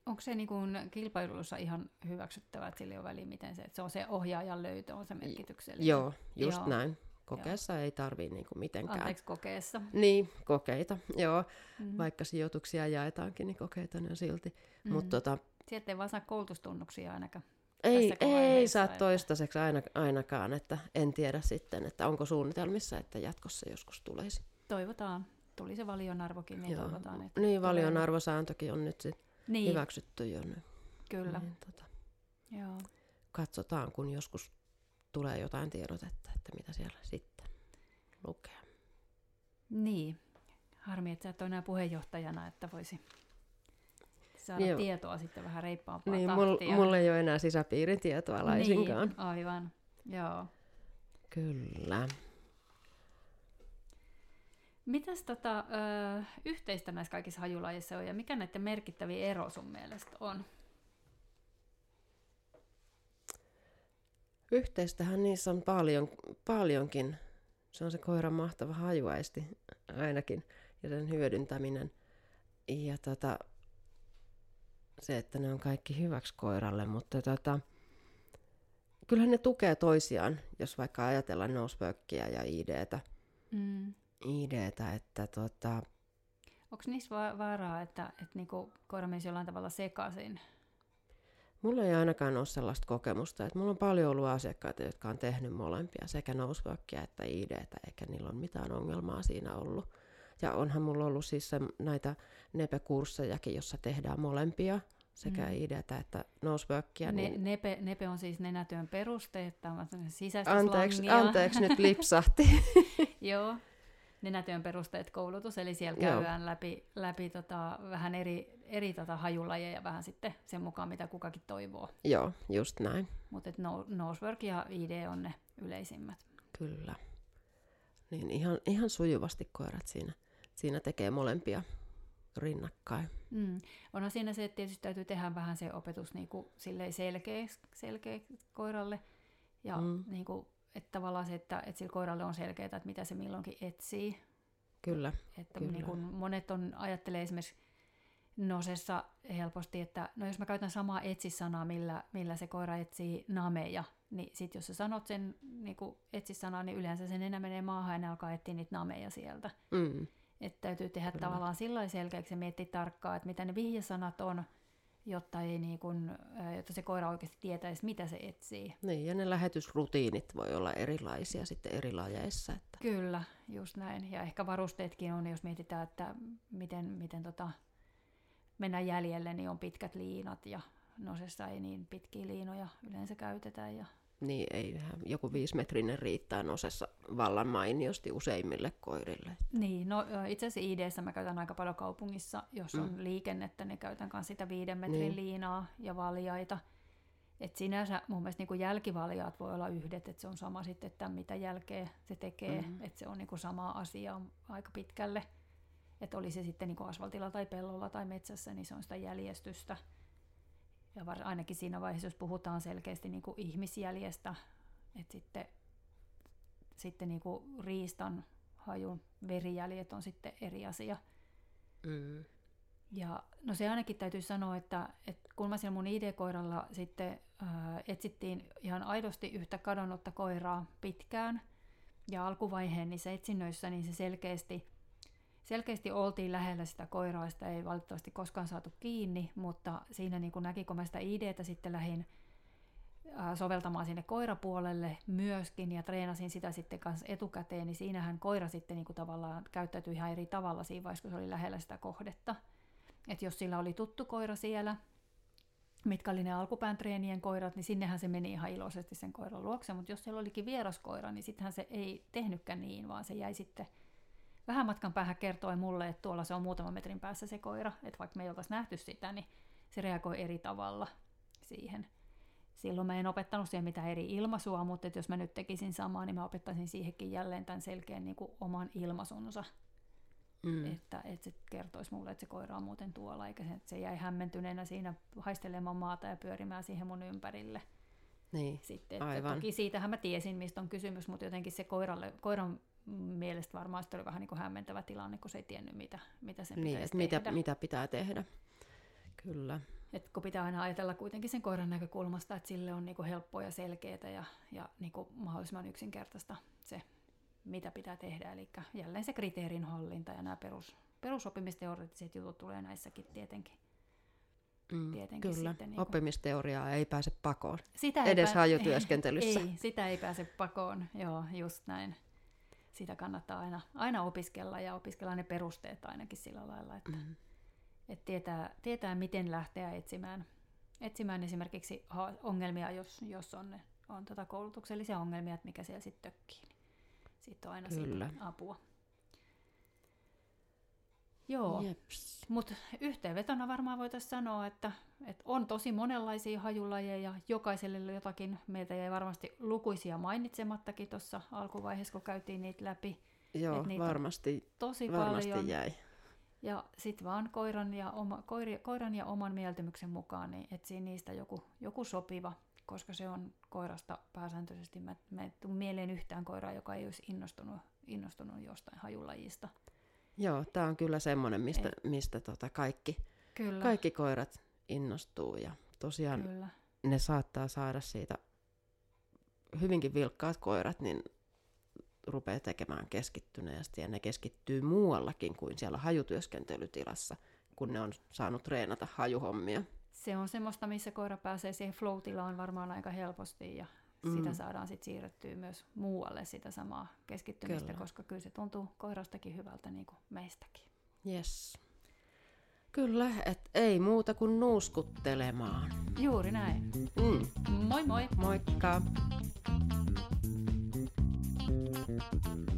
Onko se niin kuin kilpailussa ihan hyväksyttävää, että sillä on väliä, miten se, että se on se ohjaajan löytö, on se merkityksellinen? Joo, just joo. näin. Kokeessa joo. ei tarvii niin kuin mitenkään. Anteeksi, kokeessa. Niin, kokeita, joo. Mm-hmm. Vaikka sijoituksia jaetaankin, niin kokeita ne on silti. Mm-hmm. Mut, tota, Sieltä ei vaan saa koulutustunnuksia ainakaan. Ei, ei saa että... toistaiseksi aina, ainakaan, että en tiedä sitten, että onko suunnitelmissa, että jatkossa joskus tulisi. Toivotaan. Tuli se valionarvokin, niin Joo. toivotaan. Että niin, valionarvosääntökin on nyt sit niin. hyväksytty jo. Niin, Kyllä. Niin, tota, Joo. Katsotaan, kun joskus tulee jotain tiedotetta, että mitä siellä sitten lukee. Niin. Harmi, että sä et ole enää puheenjohtajana, että voisi saada Joo. tietoa sitten vähän reippaampaa niin, tahtia. Mulla ei ole enää sisäpiirin tietoa laisinkaan. Niin, aivan. Joo. Kyllä. Mitäs tota, ö, yhteistä näissä kaikissa hajulajeissa on ja mikä näiden merkittäviä ero sun mielestä on? Yhteistähän niissä on paljon, paljonkin. Se on se koiran mahtava hajuaisti ainakin ja sen hyödyntäminen. Ja tota, se, että ne on kaikki hyväksi koiralle, mutta tota, kyllähän ne tukee toisiaan, jos vaikka ajatellaan noseworkia ja IDtä. Mm. IDtä, että tota... Onko niissä vaaraa, että, että niinku koira menisi jollain tavalla sekaisin? Mulla ei ainakaan ole sellaista kokemusta, että mulla on paljon ollut asiakkaita, jotka on tehnyt molempia, sekä noseworkia että IDtä, eikä niillä ole mitään ongelmaa siinä ollut. Ja onhan mulla ollut siis se, näitä NEPE-kurssejakin, jossa tehdään molempia, sekä mm. IDtä että noseworkia. Ne, niin... nepe, nepe on siis nenätyön perusteet, tämä sisäistä anteeksi, anteeksi, nyt lipsahti. Joo, nenätyön perusteet koulutus, eli siellä käydään läpi, läpi tota, vähän eri, eri tota hajulajeja vähän sitten sen mukaan, mitä kukakin toivoo. Joo, just näin. Mutta no, nosework ja ID on ne yleisimmät. Kyllä. Niin ihan, ihan sujuvasti koirat siinä, siinä tekee molempia rinnakkain. Mm. Onhan siinä se, että tietysti täytyy tehdä vähän se opetus niin kuin selkeä, selkeä koiralle. Ja mm. niin kuin, että tavallaan se, että, että sillä koiralle on selkeää, että mitä se milloinkin etsii. Kyllä. Että kyllä. Niin kuin monet on, ajattelee esimerkiksi nosessa helposti, että no jos mä käytän samaa etsisanaa, millä, millä se koira etsii nameja, niin sit jos sä sanot sen niin etsisanaa, niin yleensä sen enää menee maahan ja ne alkaa etsiä niitä nameja sieltä. Mm. Että täytyy tehdä Kyllä. tavallaan sillä selkeäksi ja miettiä tarkkaan, että mitä ne vihjesanat on, jotta, ei niin kun, jotta se koira oikeasti tietäisi, mitä se etsii. Niin, ja ne lähetysrutiinit voi olla erilaisia sitten eri lajeissa. Että... Kyllä, just näin. Ja ehkä varusteetkin on, jos mietitään, että miten, miten tota, mennään jäljelle, niin on pitkät liinat ja nosessa ei niin pitkiä liinoja yleensä käytetä. Ja... Niin, ei joku viisimetrinen riittää nosessa vallan mainiosti useimmille koirille. Niin, no itse asiassa id mä käytän aika paljon kaupungissa, jos on mm. liikennettä, niin käytän myös sitä viiden metrin niin. liinaa ja valjaita. Et sinänsä mun mielestä niin jälkivaljaat voi olla yhdet, että se on sama sitten, että mitä jälkeä se tekee, mm-hmm. että se on niin sama asia aika pitkälle että oli se sitten niin asfaltilla tai pellolla tai metsässä, niin se on sitä jäljestystä. Ja var, ainakin siinä vaiheessa, jos puhutaan selkeästi niin kuin ihmisjäljestä, että sitten, sitten niin kuin riistan hajun verijäljet on sitten eri asia. Mm. Ja no se ainakin täytyy sanoa, että, että kun mä siellä mun ID-koiralla sitten ää, etsittiin ihan aidosti yhtä kadonnutta koiraa pitkään, ja alkuvaiheen niissä etsinnöissä, niin se selkeästi selkeästi oltiin lähellä sitä koiraa, sitä ei valitettavasti koskaan saatu kiinni, mutta siinä niin kuin näki, kun mä sitä ideetä sitten lähdin soveltamaan sinne koirapuolelle myöskin ja treenasin sitä sitten kanssa etukäteen, niin siinähän koira sitten niin kuin tavallaan käyttäytyi ihan eri tavalla siinä vaiheessa, kun se oli lähellä sitä kohdetta. Et jos sillä oli tuttu koira siellä, mitkä oli ne alkupään treenien koirat, niin sinnehän se meni ihan iloisesti sen koiran luokse, mutta jos siellä olikin vieras koira, niin sittenhän se ei tehnytkään niin, vaan se jäi sitten vähän matkan päähän kertoi mulle, että tuolla se on muutaman metrin päässä se koira, että vaikka me ei oltaisi nähty sitä, niin se reagoi eri tavalla siihen. Silloin mä en opettanut siihen mitään eri ilmaisua, mutta että jos mä nyt tekisin samaa, niin mä opettaisin siihenkin jälleen tämän selkeän niin kuin oman ilmaisunsa. Mm. Että, että se kertoisi mulle, että se koira on muuten tuolla, eikä se, se jäi hämmentyneenä siinä haistelemaan maata ja pyörimään siihen mun ympärille. Niin, Sitten, että aivan. Toki siitähän mä tiesin, mistä on kysymys, mutta jotenkin se koiralle, koiran mielestä varmaan oli vähän niin kuin hämmentävä tilanne, kun se ei tiennyt, mitä, mitä sen niin, pitäisi mitä, mitä pitää tehdä. Kyllä. Et kun pitää aina ajatella kuitenkin sen koiran näkökulmasta, että sille on niin kuin helppoa ja selkeää ja, ja niin kuin mahdollisimman yksinkertaista se, mitä pitää tehdä. Eli jälleen se kriteerin hallinta ja nämä perus, perusoppimisteoreettiset jutut tulee näissäkin tietenkin. Mm, tietenkin kyllä, sitten, niin oppimisteoriaa ei pääse pakoon. Sitä ei Edes pää... hajutyöskentelyssä. Ei, sitä ei pääse pakoon, joo, just näin sitä kannattaa aina, aina opiskella ja opiskella ne perusteet ainakin sillä lailla, että, mm-hmm. että tietää, tietää, miten lähteä etsimään, etsimään esimerkiksi ongelmia, jos, jos on, on tota koulutuksellisia ongelmia, että mikä siellä sitten tökkii. Niin siitä on aina Kyllä. siitä apua. Joo, mutta yhteenvetona varmaan voitaisiin sanoa, että, että on tosi monenlaisia hajulajeja, jokaiselle jotakin. Meiltä jäi varmasti lukuisia mainitsemattakin tuossa alkuvaiheessa, kun käytiin niitä läpi. Joo, niitä varmasti, tosi varmasti paljon. jäi. Ja sitten vaan koiran ja, oma, koiri, koiran ja oman mieltymyksen mukaan niin etsii niistä joku, joku sopiva, koska se on koirasta pääsääntöisesti. Mä, mä en mieleen yhtään koiraa, joka ei olisi innostunut, innostunut jostain hajulajista. Joo, tämä on kyllä semmoinen, mistä, mistä tota kaikki, kyllä. kaikki koirat innostuu ja tosiaan kyllä. ne saattaa saada siitä hyvinkin vilkkaat koirat, niin rupeaa tekemään keskittyneesti ja ne keskittyy muuallakin kuin siellä hajutyöskentelytilassa, kun ne on saanut treenata hajuhommia. Se on semmoista, missä koira pääsee siihen flow varmaan aika helposti ja mm. sitä saadaan sitten siirrettyä myös muualle sitä samaa keskittymistä, kyllä. koska kyllä se tuntuu koirastakin hyvältä niin kuin meistäkin. Yes. Kyllä, et ei muuta kuin nuuskuttelemaan. Juuri näin. Mm. Moi moi! Moikka! Thank you.